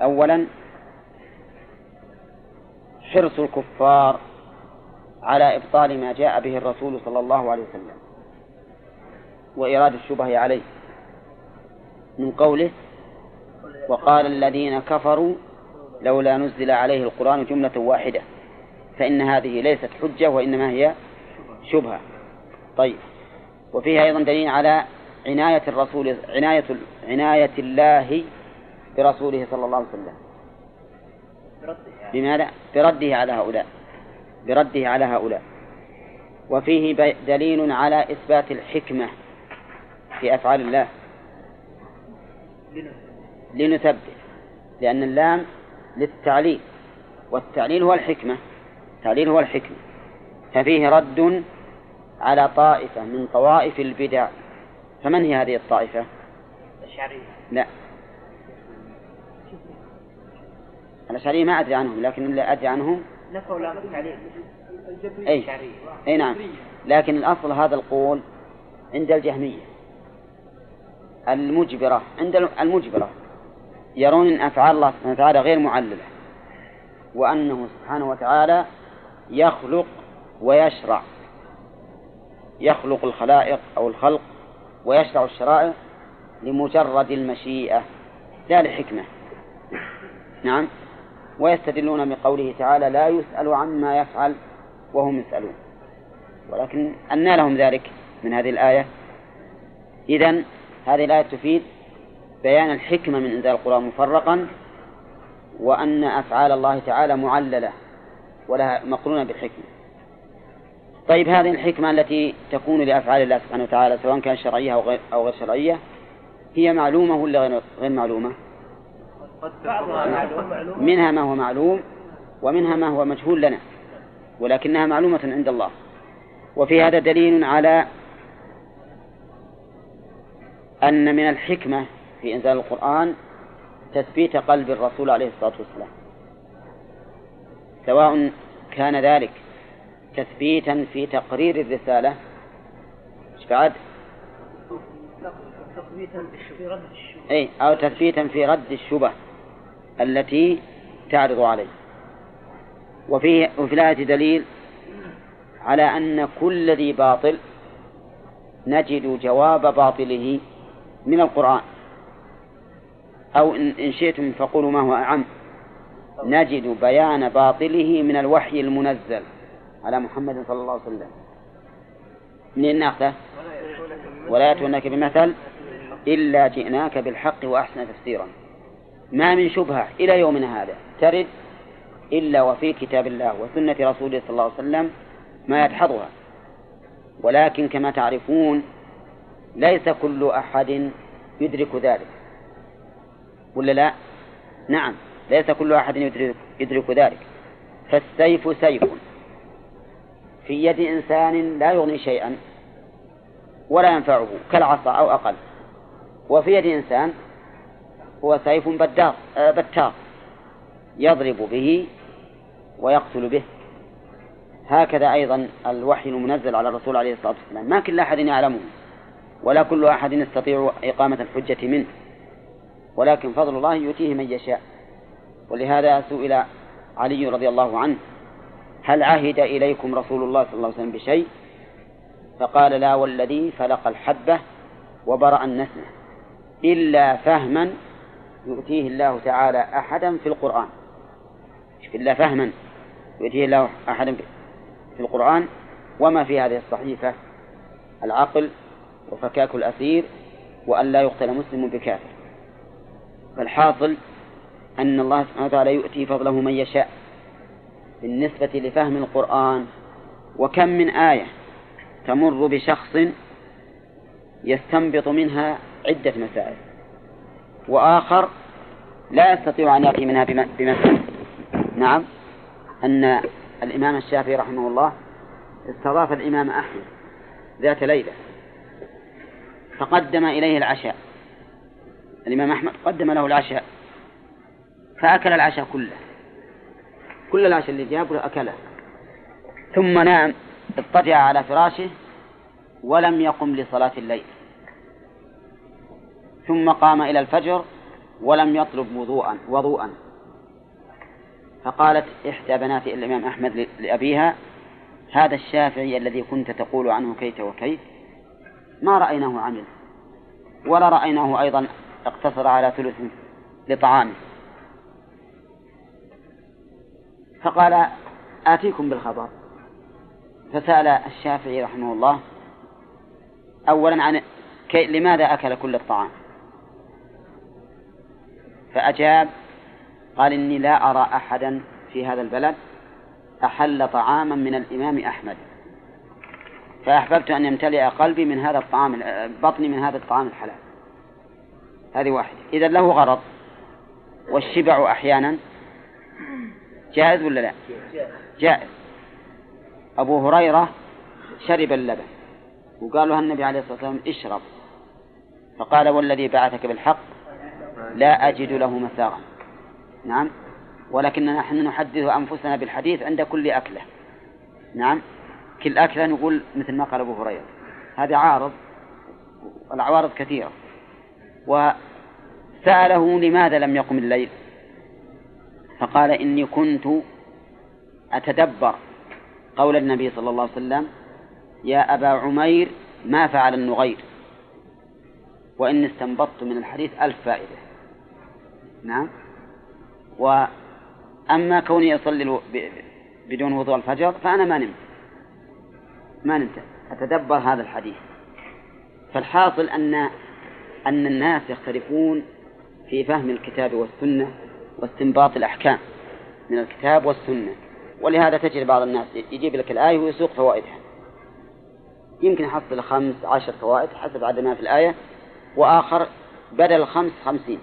أولا حرص الكفار على إبطال ما جاء به الرسول صلى الله عليه وسلم. وإيراد الشبه عليه. من قوله وقال الذين كفروا لولا نزل عليه القرآن جملة واحدة فإن هذه ليست حجة وإنما هي شبهة. طيب. وفيها أيضا دليل على عناية الرسول عناية عناية الله برسوله صلى الله عليه وسلم. بماذا؟ برده على هؤلاء. برده على هؤلاء. وفيه دليل على إثبات الحكمة في أفعال الله. لنثبت. لأن اللام للتعليل والتعليل هو الحكمة. التعليل هو الحكمة. ففيه رد على طائفة من طوائف البدع. فمن هي هذه الطائفة؟ الأشعرية. لا. الأشعرية ما أدري عنهم لكن اللي أدري عنهم نفوا لام التعليل. أي. أي نعم. لكن الأصل هذا القول عند الجهمية. المجبرة عند المجبرة. يرون أن أفعال الله سبحانه وتعالى غير معللة. وأنه سبحانه وتعالى يخلق ويشرع. يخلق الخلائق أو الخلق ويشرع الشرائع لمجرد المشيئة. لا لحكمة. نعم. ويستدلون بقوله تعالى لا يسأل عما يفعل وهم يسألون. ولكن أنى لهم ذلك من هذه الآية. إذن هذه الآية تفيد بيان الحكمة من إنزال القرآن مفرقا وأن أفعال الله تعالى معللة ولها مقرونة بالحكمة طيب هذه الحكمة التي تكون لأفعال الله سبحانه وتعالى سواء كانت شرعية أو غير, أو غير شرعية هي معلومة ولا غير معلومة؟ منها ما هو معلوم ومنها ما هو مجهول لنا ولكنها معلومة عند الله وفي هذا دليل على أن من الحكمة في إنزال القرآن تثبيت قلب الرسول عليه الصلاة والسلام. سواء كان ذلك تثبيتا في تقرير الرسالة إيش بعد؟ تثبيتا في رد الشبه أي أو تثبيتا في رد الشبه التي تعرض عليه. وفي وفي الآية دليل على أن كل ذي باطل نجد جواب باطله من القرآن. أو إن شئتم فقولوا ما هو أعم. نجد بيان باطله من الوحي المنزل على محمد صلى الله عليه وسلم. منين ناخذه؟ ولا يأتونك بمثل إلا جئناك بالحق وأحسن تفسيرا. ما من شبهة إلى يومنا هذا. ترد إلا وفي كتاب الله وسنة رسوله صلى الله عليه وسلم ما يدحضها. ولكن كما تعرفون ليس كل أحد يدرك ذلك. ولا لا؟ نعم ليس كل أحد يدرك, يدرك ذلك. فالسيف سيف. في يد إنسان لا يغني شيئا ولا ينفعه كالعصا أو أقل. وفي يد إنسان هو سيف آه، بتار. يضرب به ويقتل به. هكذا أيضا الوحي المنزل على الرسول عليه الصلاة والسلام. ما كل أحد يعلمه. ولا كل أحد يستطيع إقامة الحجة منه. ولكن فضل الله يؤتيه من يشاء. ولهذا سئل علي رضي الله عنه هل عهد إليكم رسول الله صلى الله عليه وسلم بشيء؟ فقال لا والذي فلق الحبة وبرأ النسمة. إلا فهما يؤتيه الله تعالى أحدا في القرآن. إلا فهما يؤتيه الله أحدا في القرآن. وما في هذه الصحيفة؟ العقل وفكاك الأسير وأن لا يقتل مسلم بكافر. فالحاصل أن الله سبحانه وتعالى يؤتي فضله من يشاء بالنسبة لفهم القرآن وكم من آية تمر بشخص يستنبط منها عدة مسائل وآخر لا يستطيع أن يأتي منها بمثل نعم أن الإمام الشافعي رحمه الله استضاف الإمام أحمد ذات ليلة فقدم إليه العشاء. الإمام أحمد قدم له العشاء فأكل العشاء كله. كل العشاء اللي جابه أكله. ثم نام اضطجع على فراشه ولم يقم لصلاة الليل. ثم قام إلى الفجر ولم يطلب وضوءا وضوءا. فقالت إحدى بنات الإمام أحمد لأبيها هذا الشافعي الذي كنت تقول عنه كيت وكيت ما رأيناه عمل ولا رأيناه أيضا اقتصر على ثلث لطعامه. فقال آتيكم بالخبر. فسأل الشافعي رحمه الله أولا عن كي لماذا أكل كل الطعام؟ فأجاب قال إني لا أرى أحدا في هذا البلد أحل طعاما من الإمام أحمد. فأحببت أن يمتلئ قلبي من هذا الطعام بطني من هذا الطعام الحلال. هذه واحدة. إذا له غرض والشبع أحيانا جائز ولا لا؟ جائز. أبو هريرة شرب اللبن وقال له النبي عليه الصلاة والسلام اشرب. فقال والذي بعثك بالحق لا أجد له مساغا نعم. ولكننا نحن نحدث أنفسنا بالحديث عند كل أكلة. نعم. كل أكلة نقول مثل ما قال أبو هريرة. هذا عارض والعوارض كثيرة. وسأله لماذا لم يقم الليل؟ فقال إني كنت أتدبر قول النبي صلى الله عليه وسلم يا أبا عمير ما فعل النغير. وإن استنبطت من الحديث ألف فائدة. نعم. وأما كوني أصلي بدون وضوء الفجر فأنا ما نمت. ما نمت أتدبر هذا الحديث. فالحاصل أن أن الناس يختلفون في فهم الكتاب والسنة واستنباط الأحكام من الكتاب والسنة. ولهذا تجد بعض الناس يجيب لك الآية ويسوق فوائدها. يمكن يحصل خمس عشر فوائد حسب عدد ما في الآية وآخر بدل الخمس خمسين.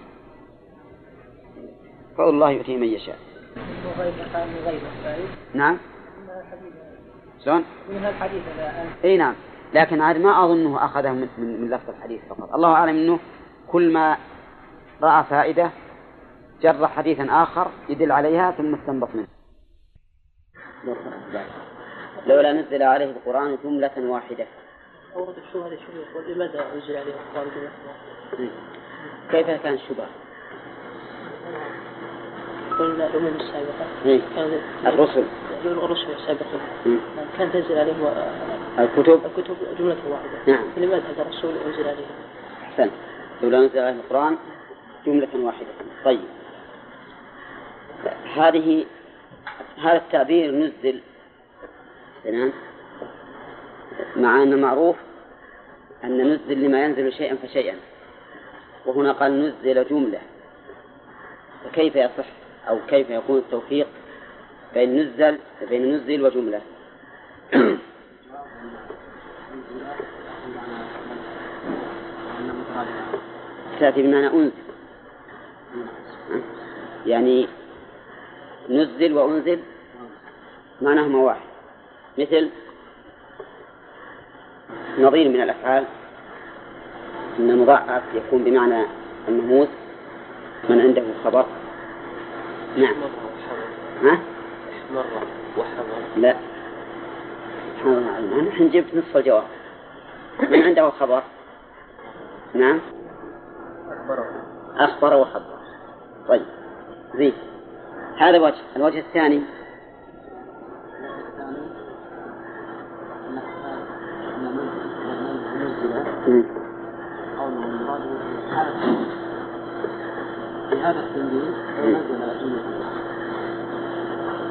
فضل الله يؤتي من يشاء. نعم؟ شلون؟ من الحديث إي نعم. لكن عاد ما أظنه أخذه من, من, من لفظ الحديث فقط. الله أعلم إنه كل ما رأى فائدة جر حديثا آخر يدل عليها ثم استنبط منه. لولا نزل عليه القرآن جملة واحدة. أورد الشبهة لماذا أنزل عليه القرآن جملة واحدة؟ كيف كان الشبهة؟ قلنا الأمم السابقة. إيه. كان الرسل. الرسل السابقين مم. كان تنزل عليهم الكتب. الكتب جملة واحدة. نعم. فلماذا هذا الرسول أنزل عليه؟ أحسنت لولا نزل عليه القرآن جملة واحدة. طيب. هذه هذا التعبير نزل تمام مع أن المعروف أن نزل لما ينزل شيئا فشيئا. وهنا قال نزل جملة. فكيف يصح؟ أو كيف يكون التوفيق بين نزل بين نزل وجملة. <clears throat> تأتي بمعنى أنزل. يعني نزل وأنزل معناهما واحد. مثل نظير من الأفعال أن المضاعف يكون بمعنى المهموس من عنده خبر. نعم. ها؟ مرة وحضر؟ لا سبحان الله. العظيم نحن جبت نصف الجواب. من عنده خبر؟ نعم. أخبر وخبر طيب. زين. هذا وجه الوجه الثاني. في هذا التنزيل جملة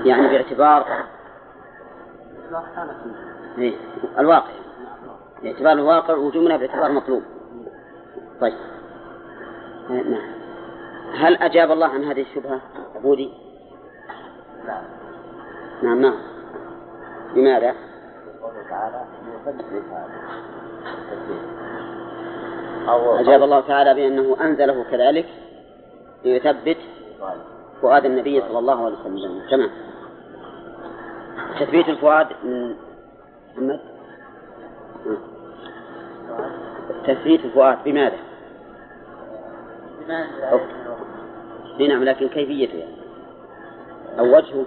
يعني باعتبار إيه، الواقع. باعتبار الواقع وجملة باعتبار مطلوب. طيب. آه، نعم. هل أجاب الله عن هذه الشبهة عبودي؟ لا نعم نعم. لماذا؟ أجاب الله تعالى بأنه أنزله كذلك ليثبت فؤاد النبي صلى الله عليه وسلم. تمام تثبيت الفؤاد من محمد. تثبيت الفؤاد بماذا؟ إي نعم لكن كيفيته يعني؟ أو وجهه؟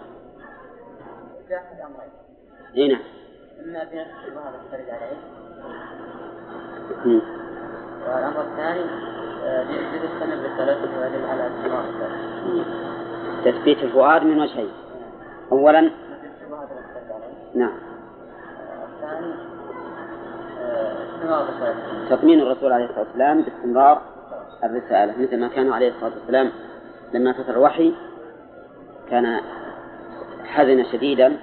إي نعم. إما بنفس ترد عليه. والأمر الثاني ليستمر بالثلاثة ويدل على استمرار تثبيت الفؤاد من وجهين. أولا؟ نعم. الثاني الثلاثة تطمين الرسول عليه الصلاة والسلام باستمرار الرسالة. مثل ما كان عليه الصلاة والسلام لما فتر الوحي كان حزن شديدا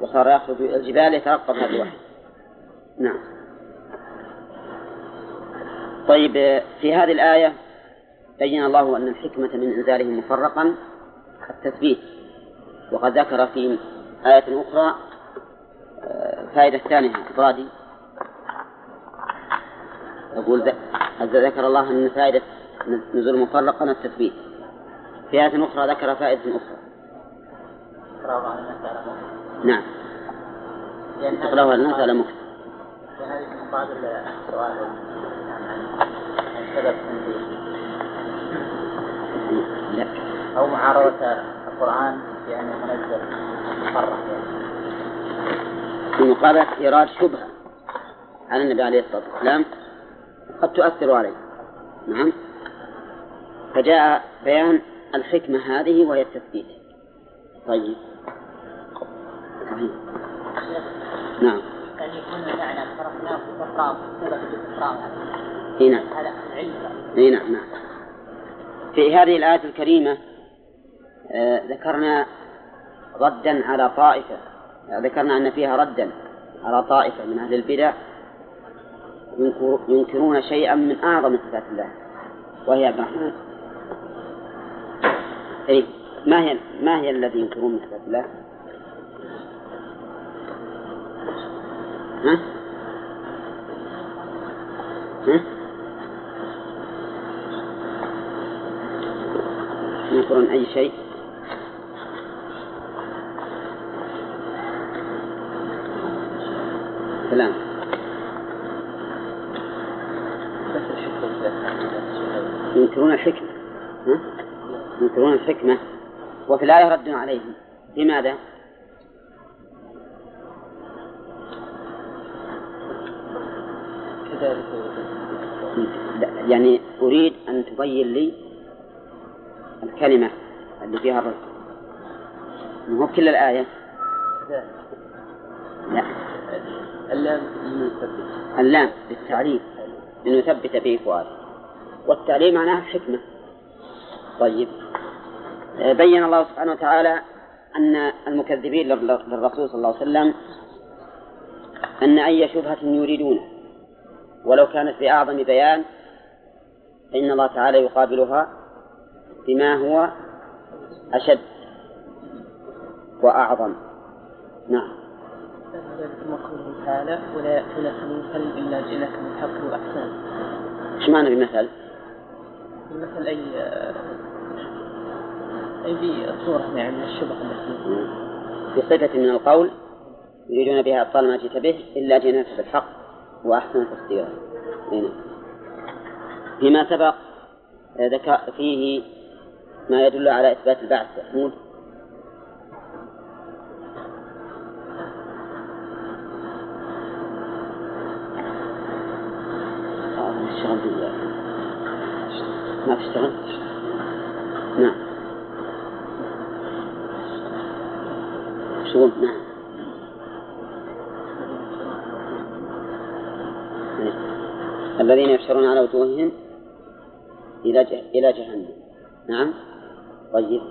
وصار يخرج إلى الجبال يترقب هذا الوحي. نعم. طيب في هذه الآية بين الله أن الحكمة من إنزاله مفرقا التثبيت. وقد ذكر في آية أخرى آه، فائدة ثانية إفرادي يقول ذكر الله أن فائدة نزول مفرقا التثبيت؟ في آية أخرى ذكر فائدة أخرى. نعم. تقرأها الناس على مكتب لأن هذه في مقابل سؤال. لا أو معارضة القرآن بأنه منزل يعني. في مقابلة إيراد شبهة على النبي عليه الصلاة والسلام. قد تؤثر عليه. نعم. فجاء بيان الحكمة هذه وهي التثبيت. طيب. صحيح. نعم. يعني يكون المعنى فرقناه في الإفراد سبب الإفراد اي نعم اي نعم نعم في هذه الآية الكريمة آه ذكرنا ردا على طائفة ذكرنا أن فيها ردا على طائفة من أهل البدع ينكر- ينكرون شيئا من أعظم صفات الله وهي عبد الرحمن أي ما هي ما هي الذي ينكرون من صفات الله؟ ها؟ ها؟ ينكرون أي شيء؟ سلام ينكرون الحكمة ها؟ ينكرون الحكمة وفي الآية رد عليهم لماذا؟ يعني أريد أن تبين لي الكلمة اللي فيها الرد ما هو كل الآية؟ لا. اللام اللام للتعليم لنثبت به فؤاد. والتعليم معناه الحكمة. طيب. بين الله سبحانه وتعالى أن المكذبين لل- للرسول صلى الله عليه وسلم أن أي شبهة يريدونه. ولو كانت بأعظم بيان فإن الله تعالى يقابلها بما هو أشد وأعظم نعم قوله تعالى ولا يأتونك من مثل إلا جئناك بالحق وأحسن إيش معنى بمثل؟ المثل أي أي بصورة يعني من الشبه التي بصفة من القول يريدون بها أبطال ما جئت به إلا جئناك بالحق وأحسن تفسيرا هنا. فيما سبق آه، ذكر فيه ما يدل على إثبات البعث محمود آه،. ما تشتغل؟ نعم شغل نعم الذين يحشرون على وجوههم إلى. إلى جهنم نعم طيب.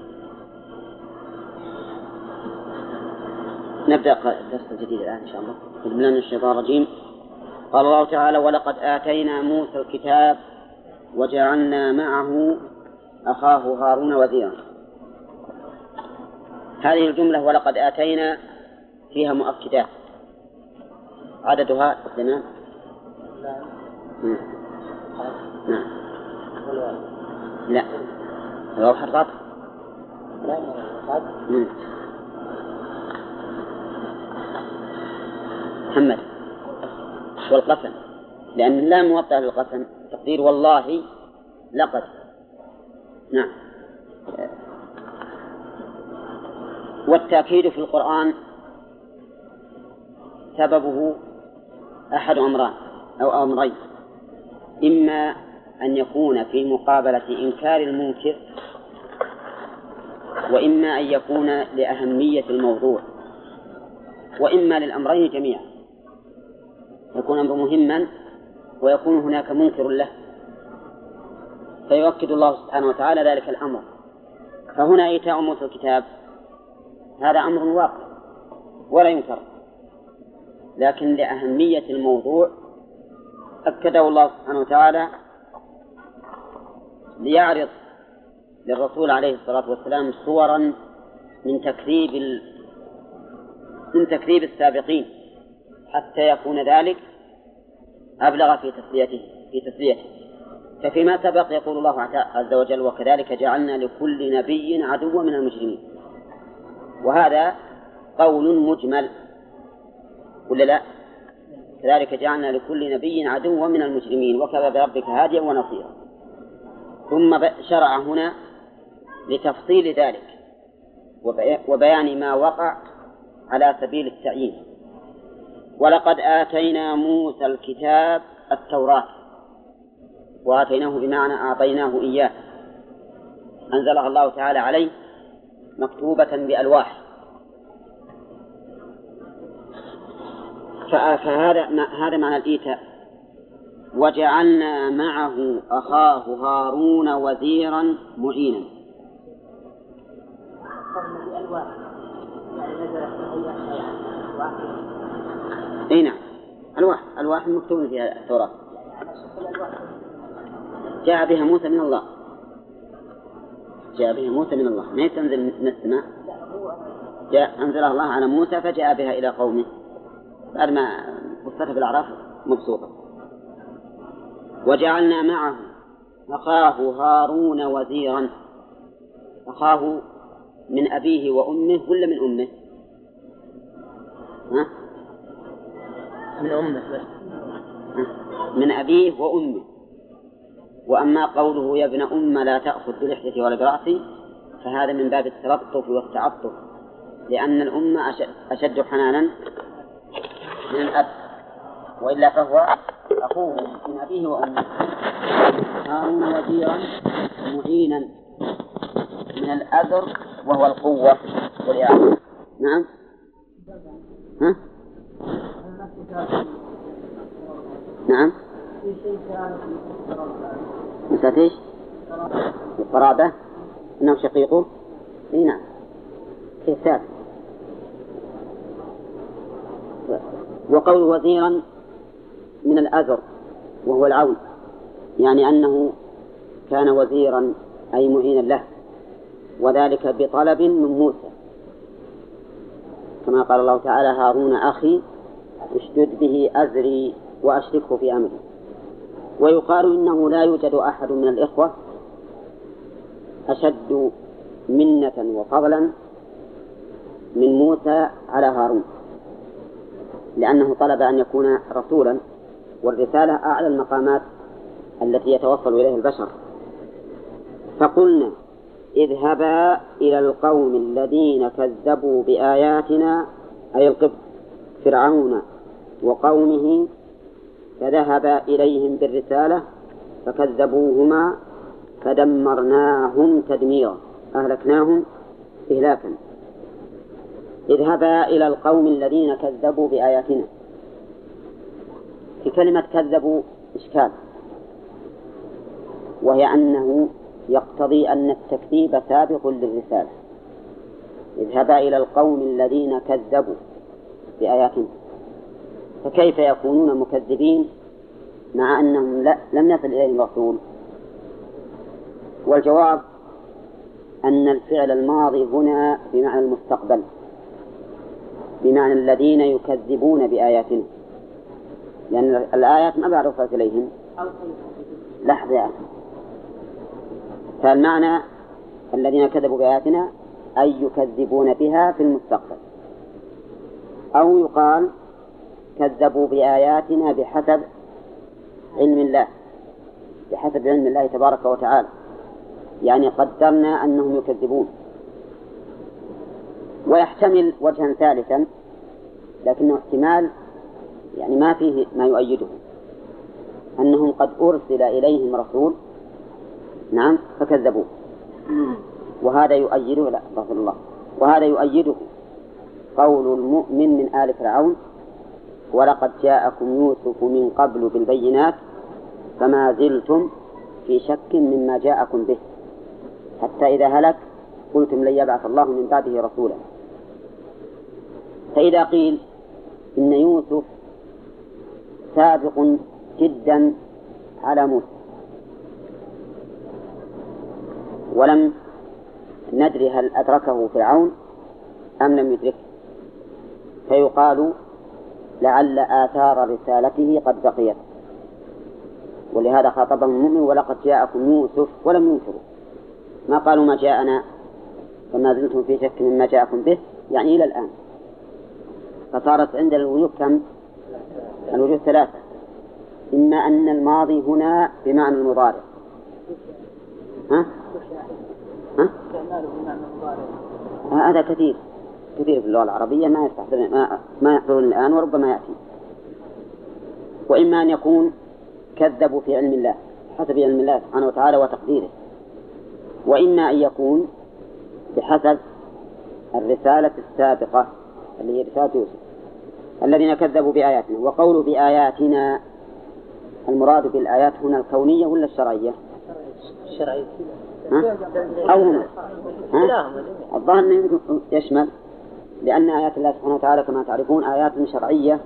نبدأ الدرس الجديد الآن إن شاء الله. بسم الله الشيطان الرجيم. قال الله تعالى ولقد آتينا موسى الكتاب وجعلنا معه أخاه هارون وزيرا. هذه الجملة ولقد آتينا فيها مؤكدات عددها اثنان مم. نعم. لا. الواو حرف. محمد والقسم. لأن اللام موطأ للقسم تقدير والله لقد. نعم. والتأكيد في القرآن سببه أحد أمران أو أمرين. إما أن يكون في مقابلة إنكار المنكر وإما أن يكون لأهمية الموضوع وإما للأمرين جميعا. يكون أمر مهما ويكون هناك منكر له. فيؤكد الله سبحانه وتعالى ذلك الأمر. فهنا إيتاء موسى الكتاب. هذا أمر واقع ولا ينكر. لكن لأهمية الموضوع أكده الله سبحانه وتعالى ليعرض للرسول عليه الصلاة والسلام صورا من تكذيب ال... من تكذيب السابقين حتى يكون ذلك أبلغ في تسليته في تسليته. ففيما سبق يقول الله عز وجل وكذلك جعلنا لكل نبي عدوا من المجرمين. وهذا قول مجمل ولا لا؟ كذلك جعلنا لكل نبي عدوا من المجرمين وكفى بربك هاديا ونصيرا. ثم شرع هنا لتفصيل ذلك وبيان ما وقع على سبيل التعيين. ولقد آتينا موسى الكتاب التوراة وآتيناه بمعنى أعطيناه إياه. أنزلها الله تعالى عليه مكتوبة بألواح. فهذا هذا معنى الإيتاء. وجعلنا معه أخاه هارون وزيرا معينا. إي نعم. ألواح ألواح مكتوب فيها التوراة. جاء بها موسى من الله. جاء بها موسى من الله. ما تنزل من السماء؟ جاء أنزلها الله على موسى فجاء بها إلى قومه. بعد ما قصتها في الأعراف مبسوطة. وجعلنا معه أخاه هارون وزيرا. أخاه من أبيه وأمه ولا من أمه؟ من أمه بس. من أبيه وأمه وأما قوله يا ابن أم لا تأخذ بلحيتي ولا برأسي فهذا من باب التلطف والتعطف. لأن الأم أشد, أشد حنانا من الأب. وإلا فهو أخوه من أبيه وأمه. هارون وزيرا معينا من الأذر وهو القوة والإعانة نعم؟ ها؟ نعم. مسألة إيش؟ القرابة. إنه شقيقه إي نعم. كيف ثابت وقول وزيرا من الأذر وهو العون. يعني أنه كان وزيرا أي معينا له. وذلك بطلب من موسى. كما قال الله تعالى هارون أخي اشدد به أزري وأشركه في أمري. ويقال إنه لا يوجد أحد من الإخوة أشد منة وفضلا من موسى على هارون لأنه طلب أن يكون رسولا والرسالة أعلى المقامات التي يتوصل إليها البشر. فقلنا اذهبا إلى القوم الذين كذبوا بآياتنا أي القبط فرعون وقومه فذهبا إليهم بالرسالة فكذبوهما فدمرناهم تدميرا أهلكناهم إهلاكا. اذهبا إلى القوم الذين كذبوا بآياتنا. في كلمة كذبوا إشكال وهي أنه يقتضي أن التكذيب سابق للرسالة. اذهبا إلى القوم الذين كذبوا بآياتنا. فكيف يكونون مكذبين مع أنهم لا لم يصل إليهم رسول والجواب أن الفعل الماضي هنا بمعنى المستقبل بمعنى الذين يكذبون بآياتنا. لأن الآيات ما بعد وصلت إليهم. لحظة يا أخي فالمعنى الذين كذبوا بآياتنا أي يكذبون بها في المستقبل. أو يقال كذبوا بآياتنا بحسب علم الله بحسب علم الله تبارك وتعالى. يعني قدرنا أنهم يكذبون. ويحتمل وجها ثالثا لكنه احتمال يعني ما فيه ما يؤيده أنهم قد أرسل إليهم رسول نعم فكذبوه. وهذا يؤيده لا استغفر الله. وهذا يؤيده قول المؤمن من آل فرعون ولقد جاءكم يوسف من قبل بالبينات فما زلتم في شك مما جاءكم به. حتى إذا هلك قلتم لن يبعث الله من بعده رسولا. فإذا قيل إن يوسف سابق جدا على موسى ولم ندري هل أدركه فرعون أم لم يدركه. فيقال لعل آثار رسالته قد بقيت. ولهذا خاطبهم المؤمن ولقد جاءكم يوسف ولم ينكروا. ما قالوا ما جاءنا؟ فما زلتم في شك مما جاءكم به يعني إلى الآن. فصارت عند الوجوه كم؟ الوجوه ثلاثة. إما أن الماضي هنا بمعنى المضارع. ها؟ ها؟ هذا كثير كثير في اللغة العربية ما يستحضر ما, ما يحضرون الآن وربما يأتي وإما أن يكون كذبوا في علم الله حسب علم الله سبحانه وتعالى وتقديره وإما أن يكون بحسب الرسالة السابقة اللي هي رسالة يوسف الذين كذبوا بآياتنا وقولوا بآياتنا المراد بالآيات هنا الكونية ولا الشرعية؟ الشرعية ها؟ أو هنا. ها؟ الظاهر أنه يشمل لأن آيات الله سبحانه وتعالى كما تعرفون آيات شرعية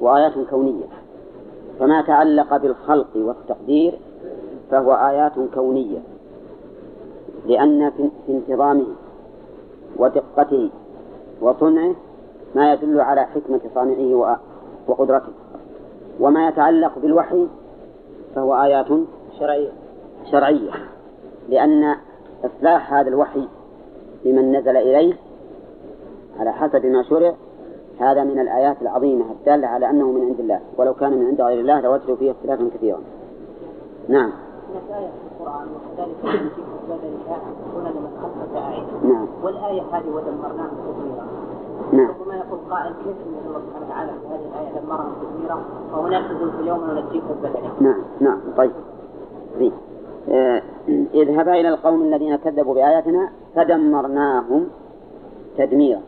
وآيات كونية. فما تعلق بالخلق والتقدير فهو آيات كونية. لأن في انتظامه ودقته وصنعه ما يدل على حكمة صانعه وقدرته. وما يتعلق بالوحي فهو آيات شرعية. شرعية لأن إصلاح هذا الوحي لمن نزل إليه على حسب ما شرع هذا من الآيات العظيمة الدالة على أنه من عند الله ولو كان من عند غير الله لوجدوا فيه اختلافا كثيرا. نعم. هناك آية في القرآن وكذلك في لمن خلفك أعين نعم. والآية هذه ودمرناهم تدميرا نعم. ربما يقول قائل كيف ان الله سبحانه وتعالى في هذه الايه دمرهم تدميرا وهناك في يوم ننجيك بدنك. نعم. نعم. طيب. ذي. آه اذهبا إلى القوم الذين كذبوا بآياتنا فدمرناهم تدميرا.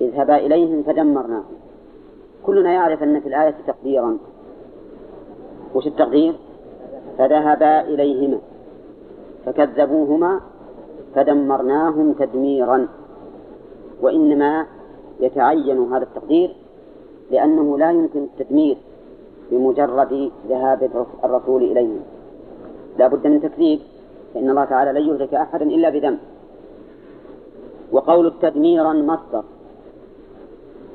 اذهبا إليهم فدمرناهم. كلنا يعرف أن في الآية تقديرا. وش التقدير؟ فذهبا إليهما. فكذبوهما فدمرناهم تدميرا. وإنما يتعين هذا التقدير لأنه لا يمكن التدمير بمجرد ذهاب الرسول إليهم. لا بد من تكذيب فإن الله تعالى لن يهلك أحدا إلا بذنب. وقول تدميرا مصدر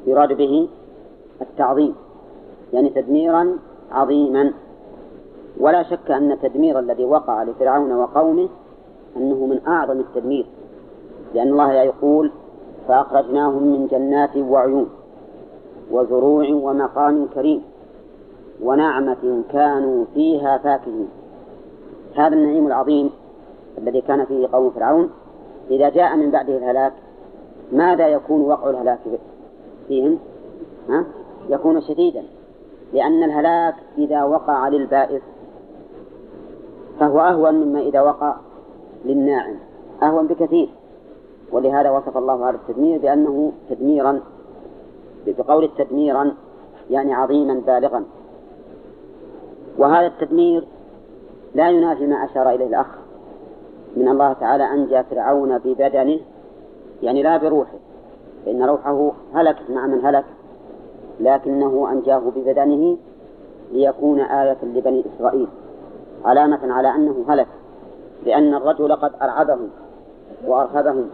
يراد به التعظيم يعني تدميرا عظيما. ولا شك أن التدمير الذي وقع لفرعون وقومه أنه من أعظم التدمير لأن الله يقول فأخرجناهم من جنات وعيون وزروع ومقام كريم ونعمة كانوا فيها فاكهين. هذا النعيم العظيم الذي كان فيه قوم فرعون إذا جاء من بعده الهلاك ماذا يكون وقع الهلاك فيهم؟ ها؟ يكون شديدا لأن الهلاك إذا وقع للبائس فهو أهون مما إذا وقع للناعم أهون بكثير ولهذا وصف الله هذا التدمير بأنه تدميرا بقول تدميرا يعني عظيما بالغا وهذا التدمير لا ينافي ما أشار إليه الأخ. من الله تعالى أنجى فرعون ببدنه يعني لا بروحه. فإن روحه هلكت مع من هلك. لكنه أنجاه ببدنه ليكون آية لبني إسرائيل. علامة على أنه هلك لأن الرجل قد أرعبهم وأرهبهم.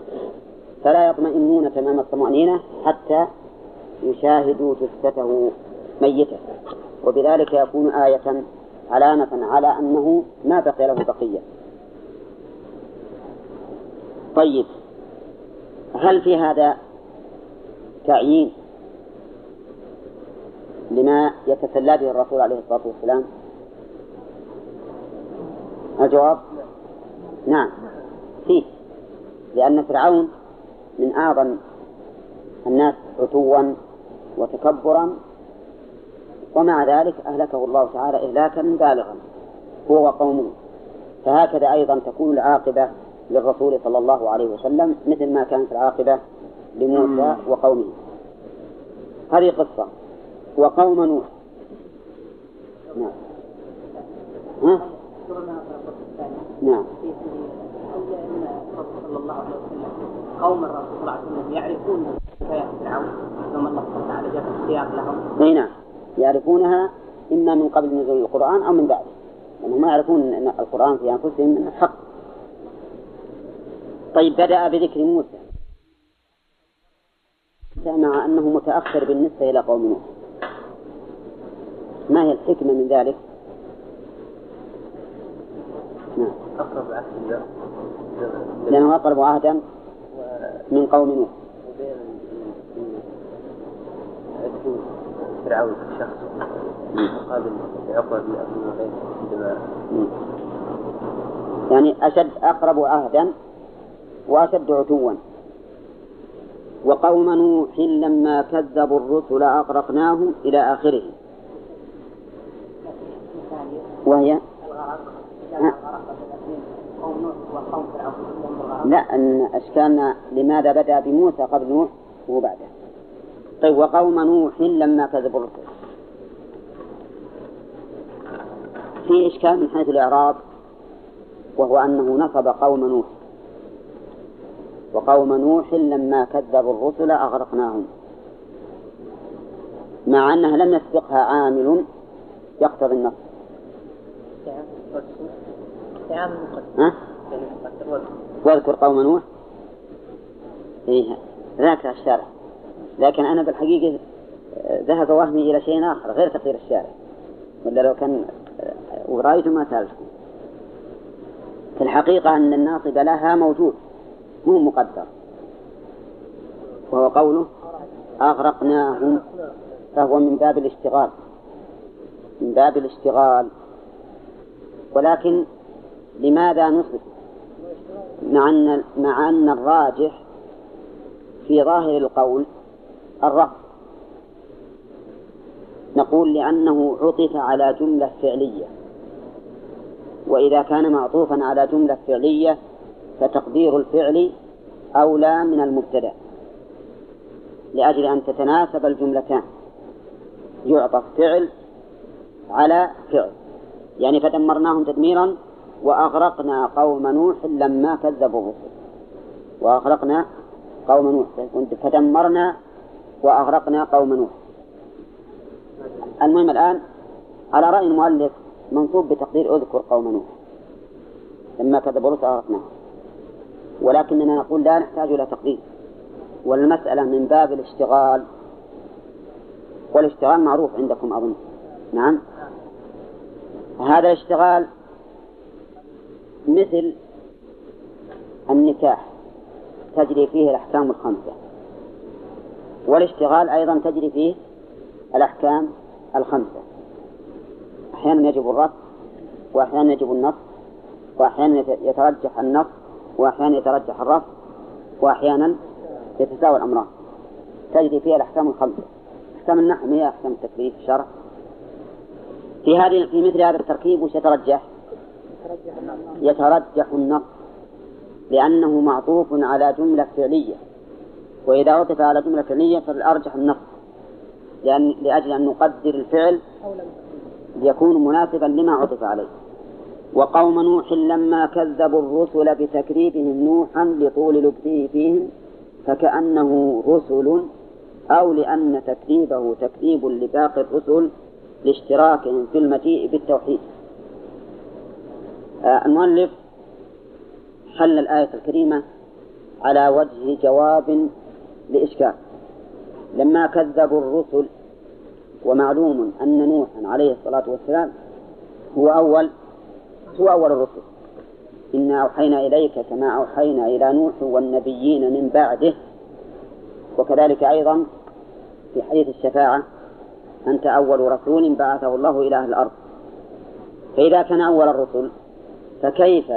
فلا يطمئنون تمام الطمأنينة حتى يشاهدوا جثته ميتة. وبذلك يكون آية علامة على أنه ما بقي له بقية. طيب هل في هذا تعيين لما يتسلى به الرسول عليه الصلاة والسلام؟ الجواب؟ نعم. فيه لأن فرعون من أعظم الناس عتوا وتكبرا ومع ذلك أهلكه الله تعالى إهلاكا بالغا هو وقومه. فهكذا أيضا تكون العاقبة للرسول صلى الله عليه وسلم مثل ما كانت العاقبة لموسى وقومه. هذه قصة. وقوم نوح. نعم. ها؟ نعم. صلى الله عليه وسلم قوم الرسول صلى الله عليه وسلم يعرفون حكايات فرعون ثم الله وتعالى جاب السياق لهم. أي نعم. يعرفونها إما من قبل نزول القرآن أو من بعده لأنهم ما يعرفون إن القرآن في أنفسهم من الحق. طيب بدأ بذكر موسى مع أنه متأخر بالنسبة إلى قوم نوح. ما هي الحكمة من ذلك؟ نعم. أقرب عهد لأنه أقرب عهدا من قوم نوح فرعون شخص مقابل عقبة بن أبي معيط عندما يعني أشد أقرب عهدا وأشد عتوا. وقوم نوح لما كذبوا الرسل أغرقناهم إلى آخره. وهي؟ لا أن أشكالنا لماذا بدأ بموسى قبل نوح وهو بعده. طيب وقوم نوح لما كذبوا الرسل في إشكال من حيث الإعراب وهو أنه نصب قوم نوح وقوم نوح لما كذبوا الرسل أغرقناهم مع أنها لم يسبقها عامل يقتضي النص؟ واذكر قوم نوح إيه ذاك الشارع لكن أنا بالحقيقة ذهب وهمي إلى شيء آخر غير تقدير الشارع. ولا لو كان ورأيته ما سألتكم في الحقيقة أن الناصب لها موجود مو مقدر. وهو قوله أغرقناهم فهو من باب الاشتغال. من باب الاشتغال. ولكن لماذا نصب مع أن مع أن الراجح في ظاهر القول الرفض. نقول لأنه عطف على جملة فعلية. وإذا كان معطوفا على جملة فعلية فتقدير الفعل أولى من المبتدأ لأجل أن تتناسب الجملتان. يعطف فعل على فعل. يعني فدمرناهم تدميرا وأغرقنا قوم نوح لما كذبوا الرسل وأغرقنا قوم نوح فدمرنا وأغرقنا قوم نوح. المهم الآن على رأي المؤلف منصوب بتقدير أذكر قوم نوح. لما كذبوا الرسل أغرقناهم ولكننا نقول لا نحتاج إلى تقدير. والمسألة من باب الاشتغال. والاشتغال معروف عندكم أظن. نعم. هذا الاشتغال مثل النكاح. تجري فيه الأحكام الخمسة. والاشتغال أيضا تجري فيه الأحكام الخمسة. أحيانا يجب الرفض وأحيانا يجب النص وأحيانا يترجح النص وأحيانا يترجح الرفض وأحيانا يتساوى الأمران. تجري فيها الأحكام الخمسة. أحكام النحو هي أحكام التكليف الشرع. في هذه في مثل هذا التركيب وش يترجح؟ يترجح النص. لأنه معطوف على جملة فعلية. وإذا عطف على جملة فعلية فالأرجح النص لأن لأجل أن نقدر الفعل ليكون مناسبا لما عطف عليه. وقوم نوح لما كذبوا الرسل بتكذيبهم نوحا لطول لبثه فيهم فكأنه رسل أو لأن تكذيبه تكذيب لباقي الرسل لاشتراكهم في المجيء بالتوحيد. آه المؤلف حل الآية الكريمة على وجه جواب لإشكال لما كذبوا الرسل ومعلوم أن نوحا عليه الصلاة والسلام هو أول هو أول الرسل. إنا أوحينا إليك كما أوحينا إلى نوح والنبيين من بعده. وكذلك أيضا في حديث الشفاعة أنت أول رسول بعثه الله إلى أهل الأرض. فإذا كان أول الرسل فكيف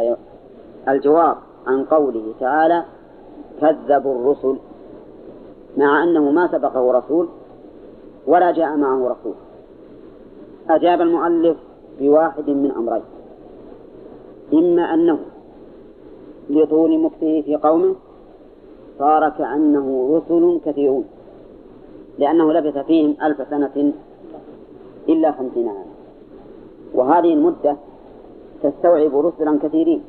الجواب عن قوله تعالى كذبوا الرسل؟ مع أنه ما سبقه رسول ولا جاء معه رسول. أجاب المؤلف بواحد من أمرين. إما أنه لطول مكثه في قومه صار كأنه رسل كثيرون لأنه لبث فيهم ألف سنة إلا خمسين عاما. وهذه المدة تستوعب رسلا كثيرين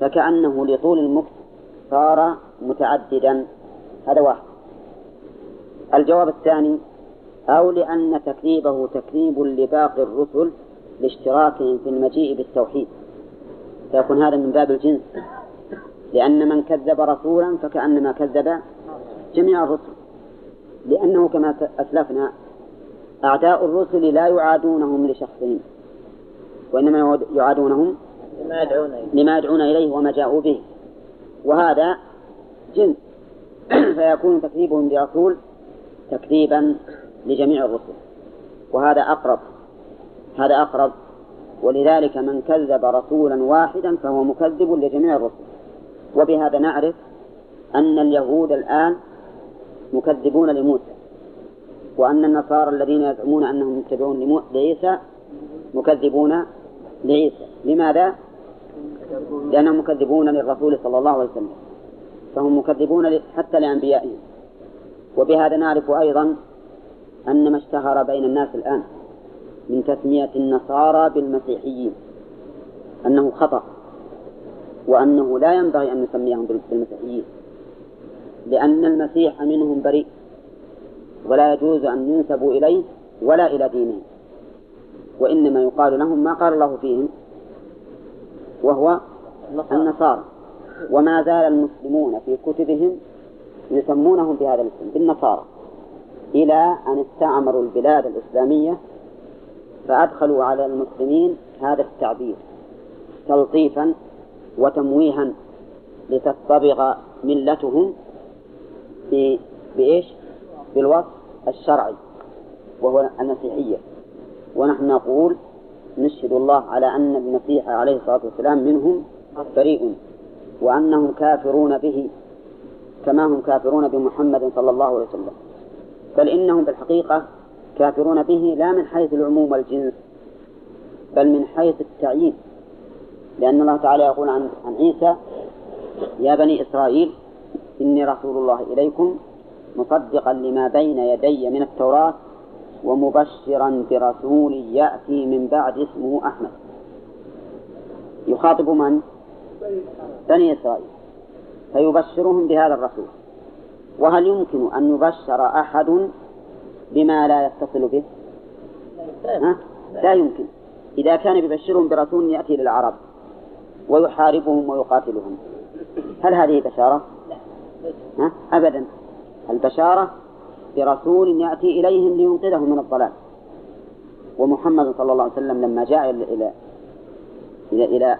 فكأنه لطول المكث صار متعددا. هذا واحد. الجواب الثاني أو لأن تكذيبه تكذيب لباقي الرسل لاشتراكهم في المجيء بالتوحيد. فيكون هذا من باب الجنس. لأن من كذب رسولا فكأنما كذب جميع الرسل. لأنه كما أسلفنا أعداء الرسل لا يعادونهم لشخصهم وإنما يعادونهم لما يدعون إليه لما يدعون إليه وما جاءوا به. وهذا جنس. <clears throat> فيكون تكذيبهم برسول تكذيبا لجميع الرسل. وهذا أقرب هذا أقرب. ولذلك من كذب رسولا واحدا فهو مكذب لجميع الرسل. وبهذا نعرف أن اليهود الآن مكذبون لموسى وأن النصارى الذين يزعمون أنهم يتبعون لعيسى مكذبون لعيسى. لماذا؟ لأنهم مكذبون للرسول صلى الله عليه وسلم. فهم مكذبون حتى لأنبيائهم. وبهذا نعرف أيضا أن ما اشتهر بين الناس الآن من تسمية النصارى بالمسيحيين أنه خطأ وأنه لا ينبغي أن نسميهم بالمسيحيين لأن المسيح منهم بريء ولا يجوز أن ينسبوا إليه ولا إلى دينهم وإنما يقال لهم ما قال الله فيهم وهو النصارى. وما زال المسلمون في كتبهم يسمونهم بهذا الاسم بالنصارى. إلى أن استعمروا البلاد الإسلامية فأدخلوا على المسلمين هذا التعبير تلطيفا وتمويها لتصطبغ ملتهم بإيش؟ بالوصف الشرعي وهو المسيحية. ونحن نقول نشهد الله على أن المسيح عليه الصلاة والسلام منهم بريء وأنهم كافرون به. كما هم كافرون بمحمد صلى الله عليه وسلم. بل إنهم بالحقيقة كافرون به لا من حيث العموم والجنس بل من حيث التعيين. لأن الله تعالى يقول عن عن عيسى يا بني إسرائيل إني رسول الله إليكم مصدقا لما بين يدي من التوراة ومبشرا برسول يأتي من بعد اسمه أحمد. يخاطب من؟ بني إسرائيل. فيبشرهم بهذا الرسول وهل يمكن أن يبشر أحد بما لا يتصل به؟ لا يمكن إذا كان يبشرهم برسول يأتي للعرب ويحاربهم ويقاتلهم هل هذه بشارة؟ ها؟ أبدا البشارة برسول يأتي إليهم لينقذهم من الضلال ومحمد صلى الله عليه وسلم لما جاء إلى إلى, إلى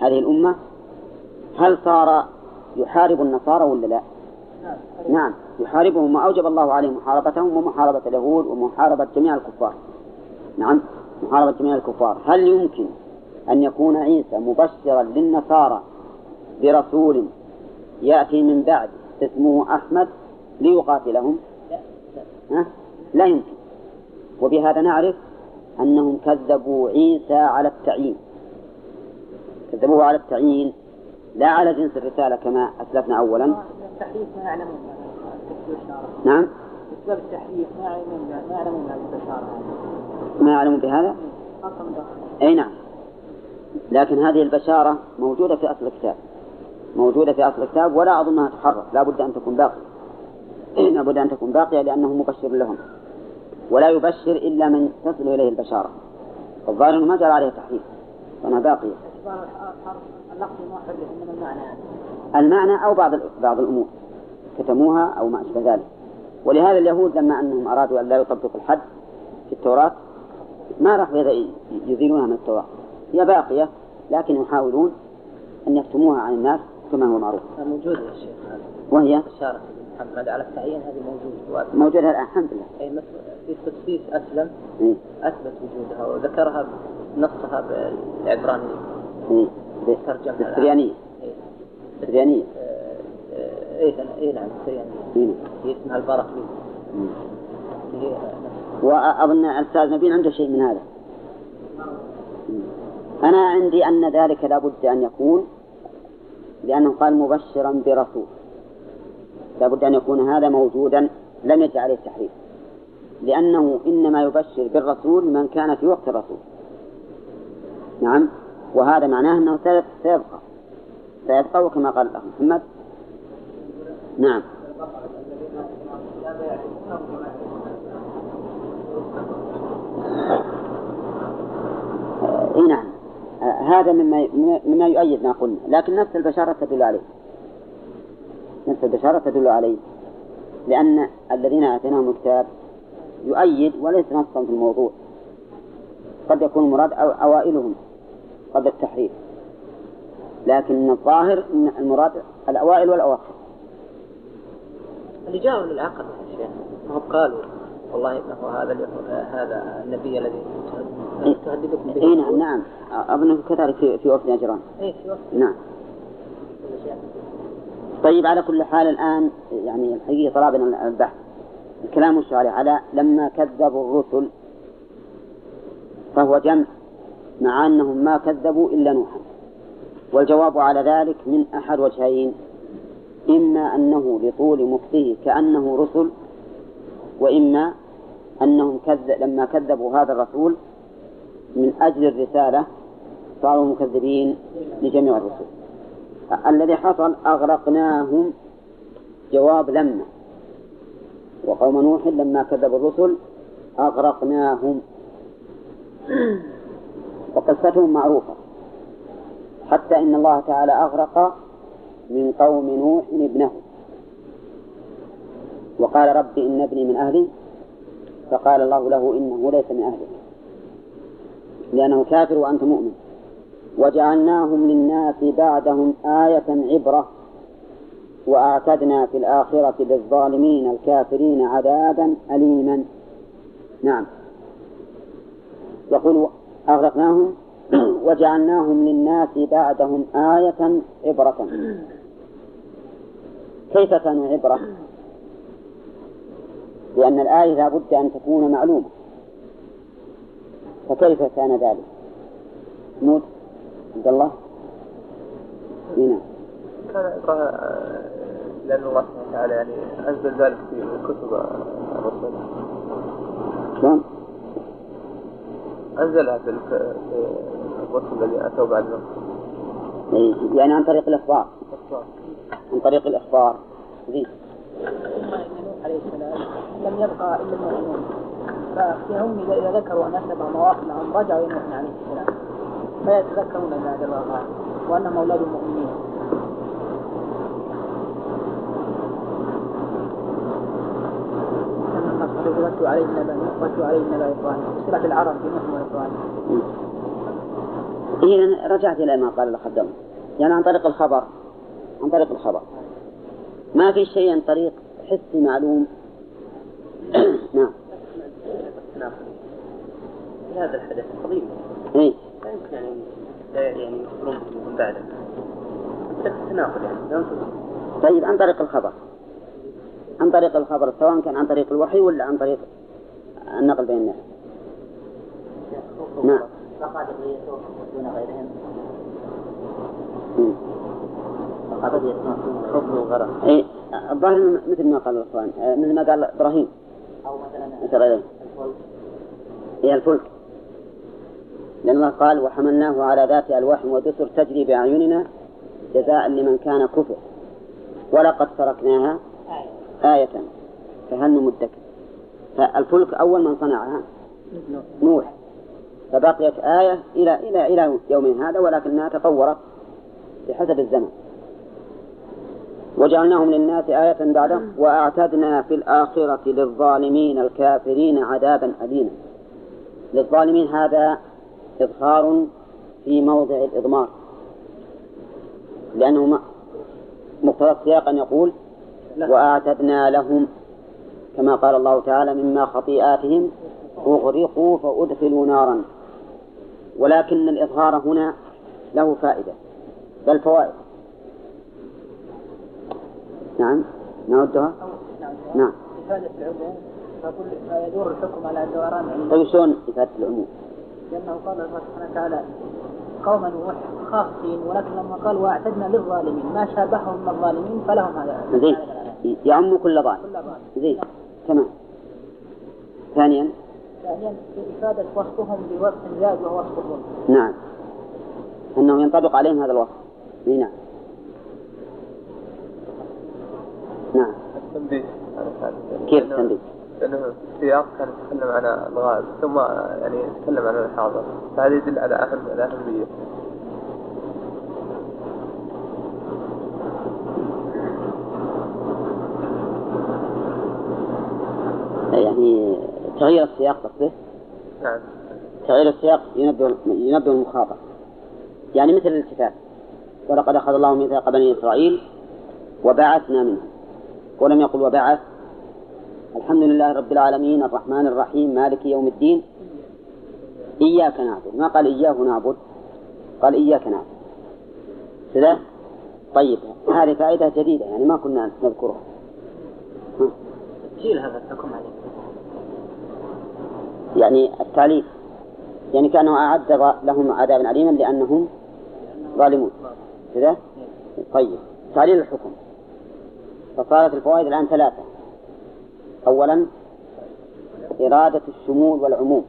هذه الأمة هل صار يحارب النصارى ولا لا؟ نعم يحاربهم وأوجب الله عليهم محاربتهم ومحاربة اليهود ومحاربة جميع الكفار. نعم محاربة جميع الكفار. هل يمكن أن يكون عيسى مبشرا للنصارى برسول يأتي من بعد اسمه أحمد ليقاتلهم؟ ها؟ لا يمكن. وبهذا نعرف أنهم كذبوا عيسى على التعيين. كذبوه على التعيين لا على جنس الرسالة كما أسلفنا أولا التحريف ما يعلمون نعم أسباب التحريف ما يعلمون ما يعلمون البشارة ما يعلمون بهذا أي نعم لكن هذه البشارة موجودة في أصل الكتاب موجودة في أصل الكتاب ولا أظنها تحرف لا بد أن تكون باقية لا بد أن تكون باقية لأنه مبشر لهم ولا يبشر إلا من تصل إليه البشارة الظاهر أنه ما جرى عليه تحريف فأنا باقية اللفظ المعنى. المعنى أو بعض بعض الأمور. كتموها أو ما أشبه ذلك. ولهذا اليهود لما أنهم أرادوا أن لا يطبقوا الحد في التوراة ما راح يزيلونها من التوراة. هي باقية لكن يحاولون أن يكتموها عن الناس كما هو معروف. موجودة يا شيخ. وهي؟ بشارة محمد على التعيين هذه موجودة. موجودة الآن الحمد لله. أي في قدسيس أسلم. إيه؟ أثبت وجودها وذكرها نصها بالعبرانية. إيه؟ بالسريانية. إيه. بالسريانية. اي اي نعم السريانية إيه. اسمها. هي وأظن الأستاذ نبيل عنده شيء من هذا. أنا عندي أن ذلك لابد أن يكون لأنه قال مبشرا برسول. لابد أن يكون هذا موجودا لم يجعل عليه التحريف. لأنه إنما يبشر بالرسول من كان في وقت الرسول. نعم؟ وهذا معناه أنه سيب- سيبقى. سيبقى وكما قال الأخ محمد. نعم. اي نعم. هذا مما مما يؤيد ما قلنا. لكن نفس البشارة تدل عليه. نفس البشارة تدل عليه. لأن الذين آتيناهم الكتاب يؤيد وليس نصا في الموضوع. قد يكون المراد أو- أوائلهم. قبل التحريف. لكن الظاهر أن المراد الأوائل والأواخر. اللي جاءوا للعقل يا شيخ ما هم قالوا والله إنه هذا هذا النبي الذي إيه. تهددكم به. اي نعم نعم. أظن كذلك في في وفد نجران اي في وقت. نعم. طيب على كل حال الآن يعني الحقيقة طلبنا البحث. الكلام عليه على لما كذبوا الرسل فهو جمع. مع أنهم ما كذبوا إلا نوحا. والجواب على ذلك من أحد وجهين. إما أنه لطول مكثه كأنه رسل وإما أنهم كذب لما كذبوا هذا الرسول من أجل الرسالة صاروا مكذبين لجميع الرسل. الذي حصل أغرقناهم جواب لما. وقوم نوح لما كذبوا الرسل أغرقناهم. وقصتهم معروفة. حتى إن الله تعالى أغرق من قوم نوح ابنه. وقال رب إن ابني من أهلي. فقال الله له إنه ليس من أهلك. لأنه كافر وأنت مؤمن. وجعلناهم للناس بعدهم آية عبرة. وأعتدنا في الآخرة للظالمين الكافرين عذابا أليما. نعم. يقول أغرقناهم <clears throat> وجعلناهم للناس بعدهم آية عبرة كيف كانوا عبرة؟ لأن الآية لا بد أن تكون معلومة فكيف كان ذلك؟ موت عبد الله هنا كان لأن الله سبحانه وتعالى يعني أنزل ذلك في كتب الرسل شلون؟ أنزلها في الرسل الذين أتوا بعد نوح إيه، يعني عن طريق الإخبار. عن طريق الإخبار. زين ثم ان نوح عليه السلام. لم يبقى إلا المؤمنون. فهم اذا إذا ذكروا أن أسلم مواقفهم رجعوا إلى نوح عليه السلام. فيتذكرون ذلك الله تعالى وأنهم أولاد المؤمنين. واتلوا عليه النبأ واتلوا عليه النبأ إبراهيم صلة العرب بنوح وابراهيم إذا رجعت إلى ما قال الخدام. يعني عن طريق الخبر. عن طريق الخبر. ما في شيء عن طريق حسي معلوم. <coughs> نعم. نعم. في هذا الحدث عظيم إيه. لا يمكن يعني لا يعني يخبرون من بعده. شك تناقض يعني. طيب عن طريق الخبر. عن طريق الخبر سواء كان عن طريق الوحي ولا عن طريق النقل بين الناس. نعم. إيه الظاهر مثل ما قال الإخوان آه، مثل ما قال إبراهيم. أو مثلا مثل إيه؟ هي الفلك. لأن الله قال وحملناه على ذات ألواح ودسر تجري بأعيننا جزاء لمن كان كفر. ولقد تركناها. آية. فهل مدكر فالفلك أول من صنعها. نوح. فبقيت آية إلى إلى إلى يومنا هذا ولكنها تطورت بحسب الزمن. وجعلناهم للناس آية بعده. وأعتدنا في الآخرة للظالمين الكافرين عذابا أليما. للظالمين هذا إظهار في موضع الإضمار. لأنه مقتضى السياق أن يقول وأعتدنا لهم كما قال الله تعالى مما خطيئاتهم أغرقوا فأدخلوا نارا. ولكن الإظهار هنا له فائدة بل فوائد. نعم نعدها. نعم. إفادة العموم فكل فيدور الحكم على دوران علم طيب شلون إفادة العموم؟ لأنه قال الله سبحانه وتعالى قوما نوح خاصين ولكن لما قال وأعتدنا للظالمين ما شابههم من الظالمين فلهم هذا. زين. يعم كل ظالم زين. تمام. ثانيا. ثانيا بإفادة وصفهم بوصف زاد وهو وصف الظلم. نعم. أنه ينطبق عليهم هذا الوصف. نعم. نعم. التنبيه. كيف لأنه- التنبيه؟ لأنه في السياق كان يتكلم عن الغائب ثم يعني يتكلم عن الحاضر. فهذا يدل على أهم الأهمية يعني تغيير السياق قصده نعم. تغيير السياق ينبه ينبه المخاطب يعني مثل الالتفات ولقد أخذ الله ميثاق بني إسرائيل وبعثنا منهم. ولم يقل وبعث. الحمد لله رب العالمين الرحمن الرحيم مالك يوم الدين. إياك نعبد. ما قال إياه نعبد؟ قال إياك نعبد. كذا طيب هذه فائدة جديدة يعني ما كنا نذكرها. ها. تسجيل هذا الحكم عليه يعني التعليل. يعني كأنه أعد لهم عذابا أليما لأنهم ظالمون. كذا؟ طيب. تعليل الحكم. فصارت الفوائد الآن ثلاثة. أولا إرادة الشمول والعموم.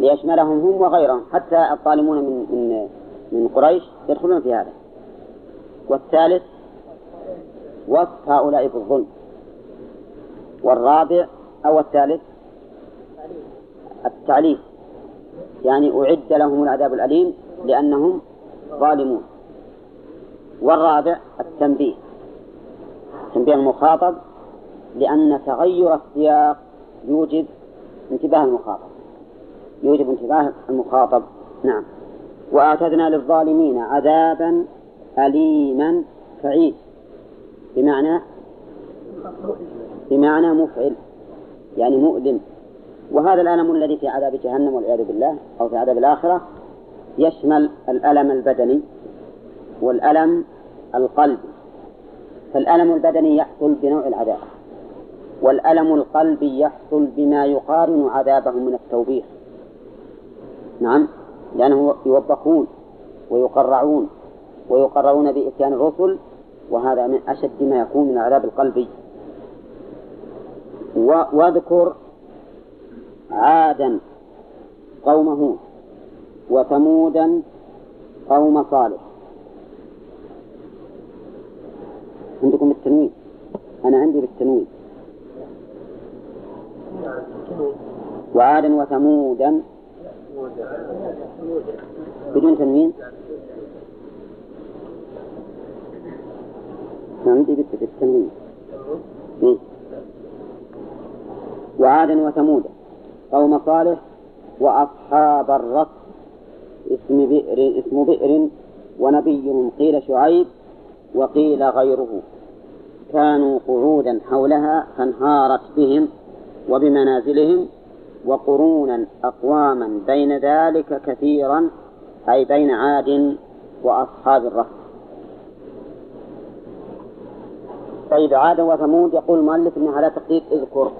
ليشملهم هم وغيرهم. حتى الظالمون من من من قريش يدخلون في هذا. والثالث وصف هؤلاء بالظلم. والرابع أو الثالث التعليم يعني أعد لهم العذاب الأليم لأنهم ظالمون. والرابع التنبيه. تنبيه المخاطب لأن تغير السياق يوجب انتباه المخاطب. يوجب انتباه المخاطب. نعم. وأعتدنا للظالمين عذابا أليما فعيل بمعنى بمعنى مفعل. يعني مؤلم. وهذا الألم الذي في عذاب جهنم والعياذ بالله أو في عذاب الآخرة يشمل الألم البدني والألم القلبي فالألم البدني يحصل بنوع العذاب والألم القلبي يحصل بما يقارن عذابهم من التوبيخ. نعم لأنه يوبخون ويقرعون ويقررون بإتيان الرسل وهذا من أشد ما يكون من العذاب القلبي واذكر عادا قوم هود وثمودا قوم صالح. عندكم التنوين. أنا عندي بالتنوين. وعادا وثمودا. بدون تنوين؟ عندي بالتنوين. إيه. وعادا وثمودا. قوم صالح وأصحاب الرس اسم بئر اسم بئر ونبي قيل شعيب وقيل غيره. كانوا قعودا حولها فانهارت بهم وبمنازلهم وقرونا أقواما بين ذلك كثيرا أي بين عاد وأصحاب الرهط طيب عاد وثمود يقول المؤلف إنها على تقدير اذكر.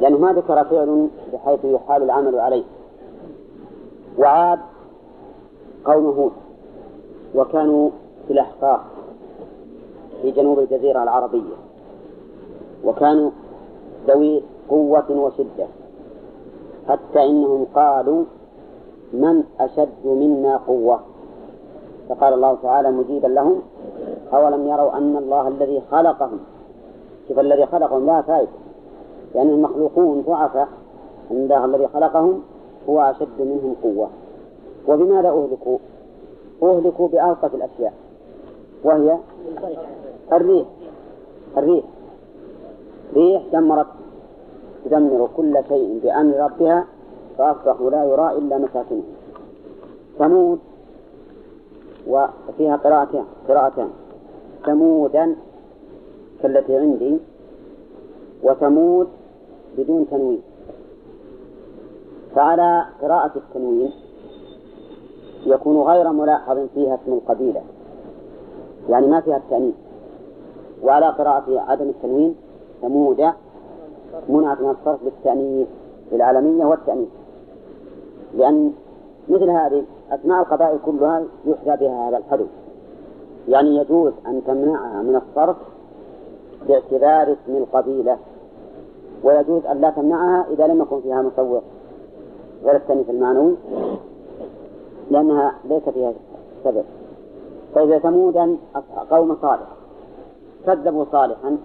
لأنه ما ذكر فعل بحيث يحال العمل عليه. وعاد قوم هود وكانوا في الأحقاف في جنوب الجزيرة العربية وكانوا ذوي قوة وشدة حتى إنهم قالوا من أشد منا قوة؟ فقال الله تعالى مجيبا لهم أولم يروا أن الله الذي خلقهم شوف الذي خلقهم لا فائدة. لأن يعني المخلوقون ضعفاء أن الله الذي خلقهم هو أشد منهم قوة. وبماذا أهلكوا؟ أهلكوا بألطف الأشياء وهي الريح. الريح. ريح دمرت تدمر كل شيء بأمر ربها فأصبحوا لا يرى إلا مساكنهم ثمود وفيها قراءتان قراءتان. ثمودا كالتي عندي وثمود بدون تنوين. فعلى قراءة التنوين يكون غير ملاحظ فيها اسم القبيلة يعني ما فيها التأنيث. وعلى قراءة عدم التنوين ثمود منعت من الصرف بالتأنيث بالعالمية والتأنيث. لأن مثل هذه أسماء القبائل كلها يحذى بها هذا الحدث. يعني يجوز أن تمنعها من الصرف باعتبار اسم القبيلة. ويجوز أن لا تمنعها إذا لم يكن فيها مصور غير التأنيث المعنوي لأنها ليس فيها سبب. فإذا ثمودا قوم صالح كذبوا صالحا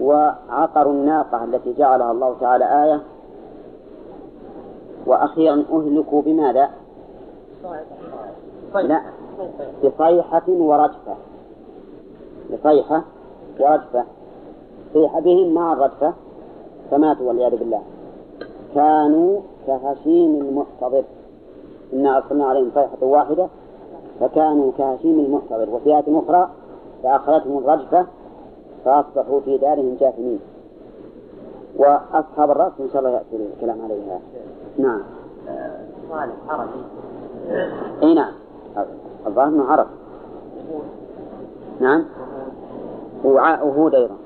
وعقروا الناقة التي جعلها الله تعالى آية وأخيرا أهلكوا بماذا؟ لا بصيحة ورجفة. بصيحة ورجفة. صيح بهم مع الرجفة. فماتوا والعياذ بالله. كانوا كهشيم المحتضر. إنا أرسلنا عليهم صيحة واحدة. فكانوا كهشيم المحتضر. وفي آية أخرى فأخذتهم الرجفة فأصبحوا في دارهم جاثمين. وأصحاب الرأس إن شاء الله يأتي الكلام عليها. نعم. صالح عربي. إي نعم. الظاهر إنه عرب. نعم. وهود أيضا.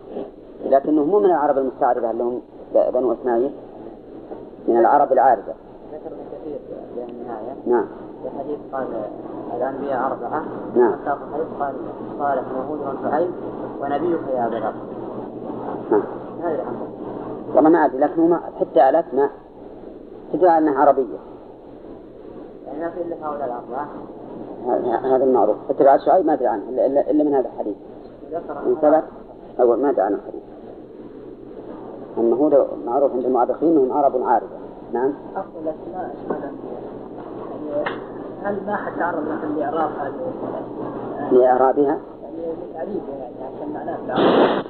لكنه مو من العرب المستعربة اللي هم بنو إسماعيل من العرب العاربه ذكر كثير في النهاية. نعم. في حديث قال الأنبياء أربعة. نعم. حتى في الحديث قال صالح وهود وشعيب ونبيك يا أبا ذر نعم. هذا الأمر. والله ما أدري لكنه ما حتى الاسماء تدعى إنها عربية. يعني ما في إلا هؤلاء الأربعة. ه- هذا المعروف. حتى شعيب ما أدري عنه الا إلا- من هذا الحديث. ذكر من ثبت أول ما أدري عنه الحديث. أنه معروف عند المؤرخين أنهم عرب عاربة نعم. الأسماء يعني هل ما حد تعرض مثلا لإعراب هذه؟ لإعرابها؟ يعني لتعريفها يعني عشان معناه في العرب.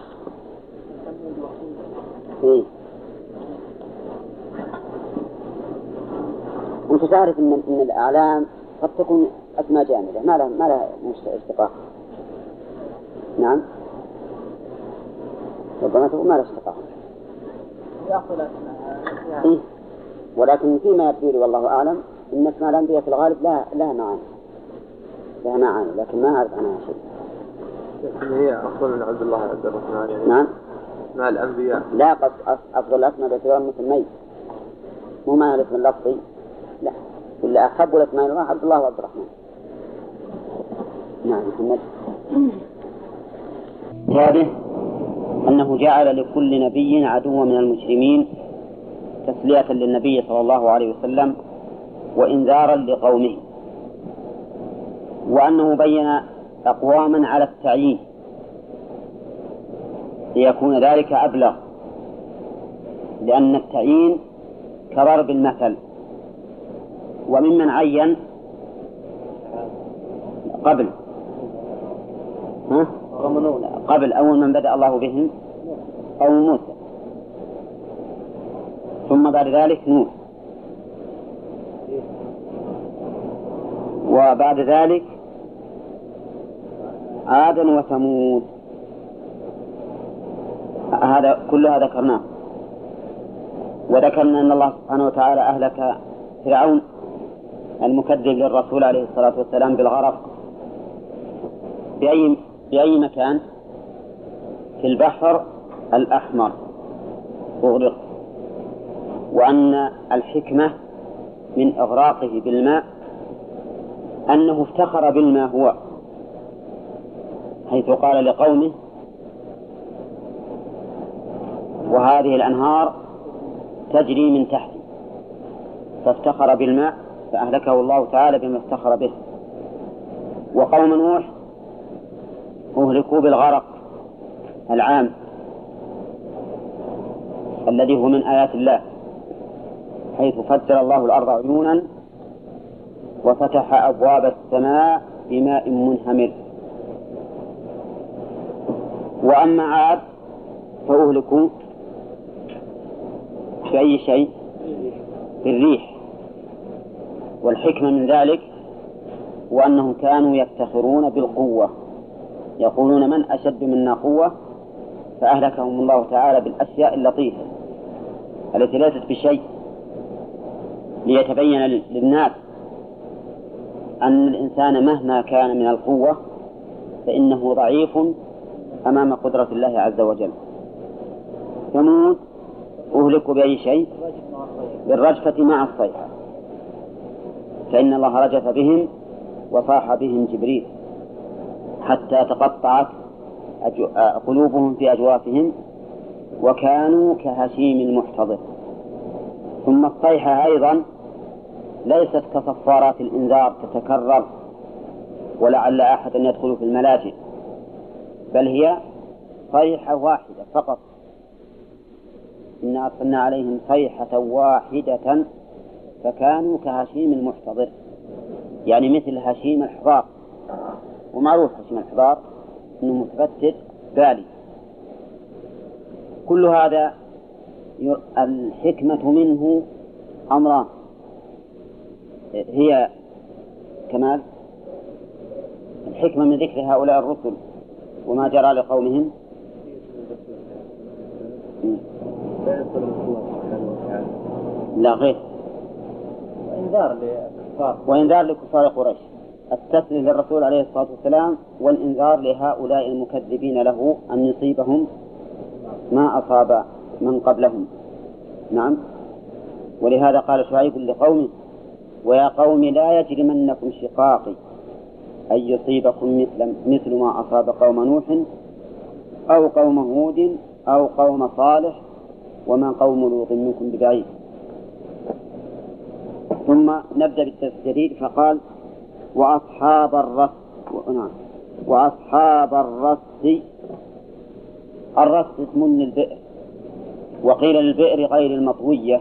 ثمود وخود إيه. أنت تعرف أن أن الأعلام قد تكون أسماء جامدة. ما لها ما لها اشتقاق نعم. ربما تكون ما لها اشتقاق إيه. ولكن فيما يبدو لي والله أعلم أن أسماء الأنبياء في الغالب لها لها معاني. لها معاني لكن ما أعرف عنها شيء. لكن هي أفضل من عبد الله عبد الرحمن يعني نعم. مع الأنبياء. لا قصد أفضل الأسماء باعتبار مسمي مو معنى الاسم اللفظي. لا. إلا أحب الأسماء إلى الله عبد الله وعبد الرحمن. نعم محمد. رابع أنه جعل لكل نبي عدوا من المجرمين تسلية للنبي صلى الله عليه وسلم وإنذارا لقومه. وأنه بين أقواما على التعيين. ليكون ذلك أبلغ. لأن التعيين كضرب المثل وممن عين قبل. ها؟ قبل أول من بدأ الله بهم قوم موسى. ثم بعد ذلك نوح. وبعد ذلك عاد وثمود. هذا كلها ذكرناه. وذكرنا أن الله سبحانه وتعالى أهلك فرعون المكذب للرسول عليه الصلاة والسلام بالغرق. بأي بأي مكان؟ في البحر الأحمر. أغرق. وأن الحكمة من إغراقه بالماء أنه افتخر بالما هو حيث قال لقومه وهذه الأنهار تجري من تحتي. فافتخر بالماء فأهلكه الله تعالى بما افتخر به. وقوم نوح أهلكوا بالغرق. العام الذي هو من آيات الله حيث فجر الله الأرض عيونا وفتح أبواب السماء بماء منهمر. وأما عاد فأهلكوا بأي شيء؟ بالريح. والحكمة من ذلك وأنهم كانوا يفتخرون بالقوة يقولون من أشد منا قوة؟ فأهلكهم الله تعالى بالأشياء اللطيفة التي ليست بشيء ليتبين للناس أن الإنسان مهما كان من القوة فإنه ضعيف أمام قدرة الله عز وجل. ثمود أهلكوا بأي شيء؟ بالرجفة مع الصيحة فإن الله رجف بهم وصاح بهم جبريل حتى تقطعت قلوبهم في أجوافهم وكانوا كهشيم المحتضر. ثم الصيحة أيضا ليست كصفارات الإنذار تتكرر ولعل أحدا يدخل في الملاجئ بل هي صيحة واحدة فقط. إنا أرسلنا عليهم صيحة واحدة فكانوا كهشيم المحتضر يعني مثل هشيم الحضار. ومعروف هشيم الحضار أنه متفتت بالي. كل هذا الحكمة منه أمران. هي كمال. الحكمة من ذكر هؤلاء الرسل وما جرى لقومهم. لا غير. وإنذار للكفار وإنذار لكفار قريش. التسلية للرسول عليه الصلاة والسلام والإنذار لهؤلاء المكذبين له أن يصيبهم ما أصاب من قبلهم. نعم. ولهذا قال شعيب لقومه ويا قوم لا يجرمنكم شقاقي أن يصيبكم مثل مثل ما أصاب قوم نوح أو قوم هود أو قوم صالح وما قوم لوط منكم ببعيد. ثم نبدأ بالتسجيل فقال وأصحاب الرس نعم. وأصحاب الرس الرس اسم للبئر وقيل للبئر غير المطوية.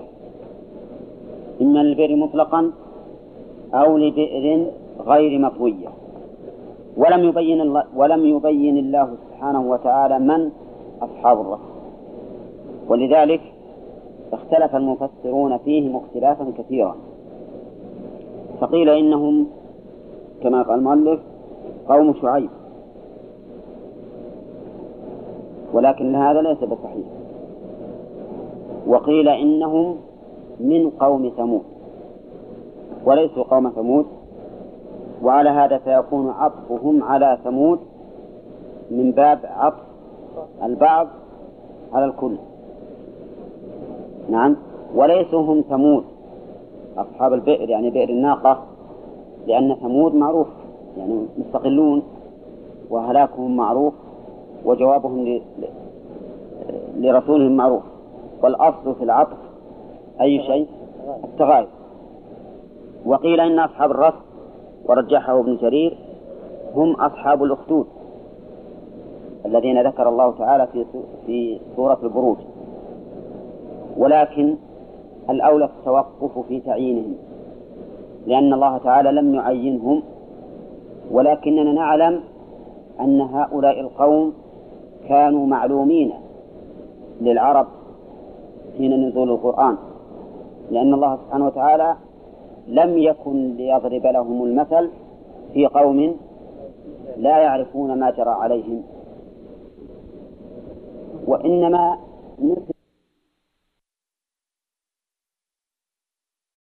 إما للبئر مطلقا أو لبئر غير مطوية. ولم يبين الله ولم يبين الله سبحانه وتعالى من أصحاب الرسل ولذلك اختلف المفسرون فيهم اختلافا كثيرا. فقيل إنهم كما قال المؤلف قوم شعيب. ولكن هذا ليس بصحيح. وقيل إنهم من قوم ثمود. وليسوا قوم ثمود. وعلى هذا فيكون عطفهم على ثمود من باب عطف البعض على الكل. نعم. وليسوا هم ثمود. أصحاب البئر يعني بئر الناقة. لأن ثمود معروف يعني مستقلون وهلاكهم معروف وجوابهم لرسولهم معروف والأصل في العطف أي شيء؟ التغاير. وقيل إن أصحاب الرس ورجحه ابن جرير هم أصحاب الأخدود الذين ذكر الله تعالى في في سورة البروج ولكن الأولى التوقف في تعيينهم. لأن الله تعالى لم يعينهم ولكننا نعلم أن هؤلاء القوم كانوا معلومين للعرب حين نزول القرآن لأن الله سبحانه وتعالى لم يكن ليضرب لهم المثل في قوم لا يعرفون ما جرى عليهم. وإنما نسب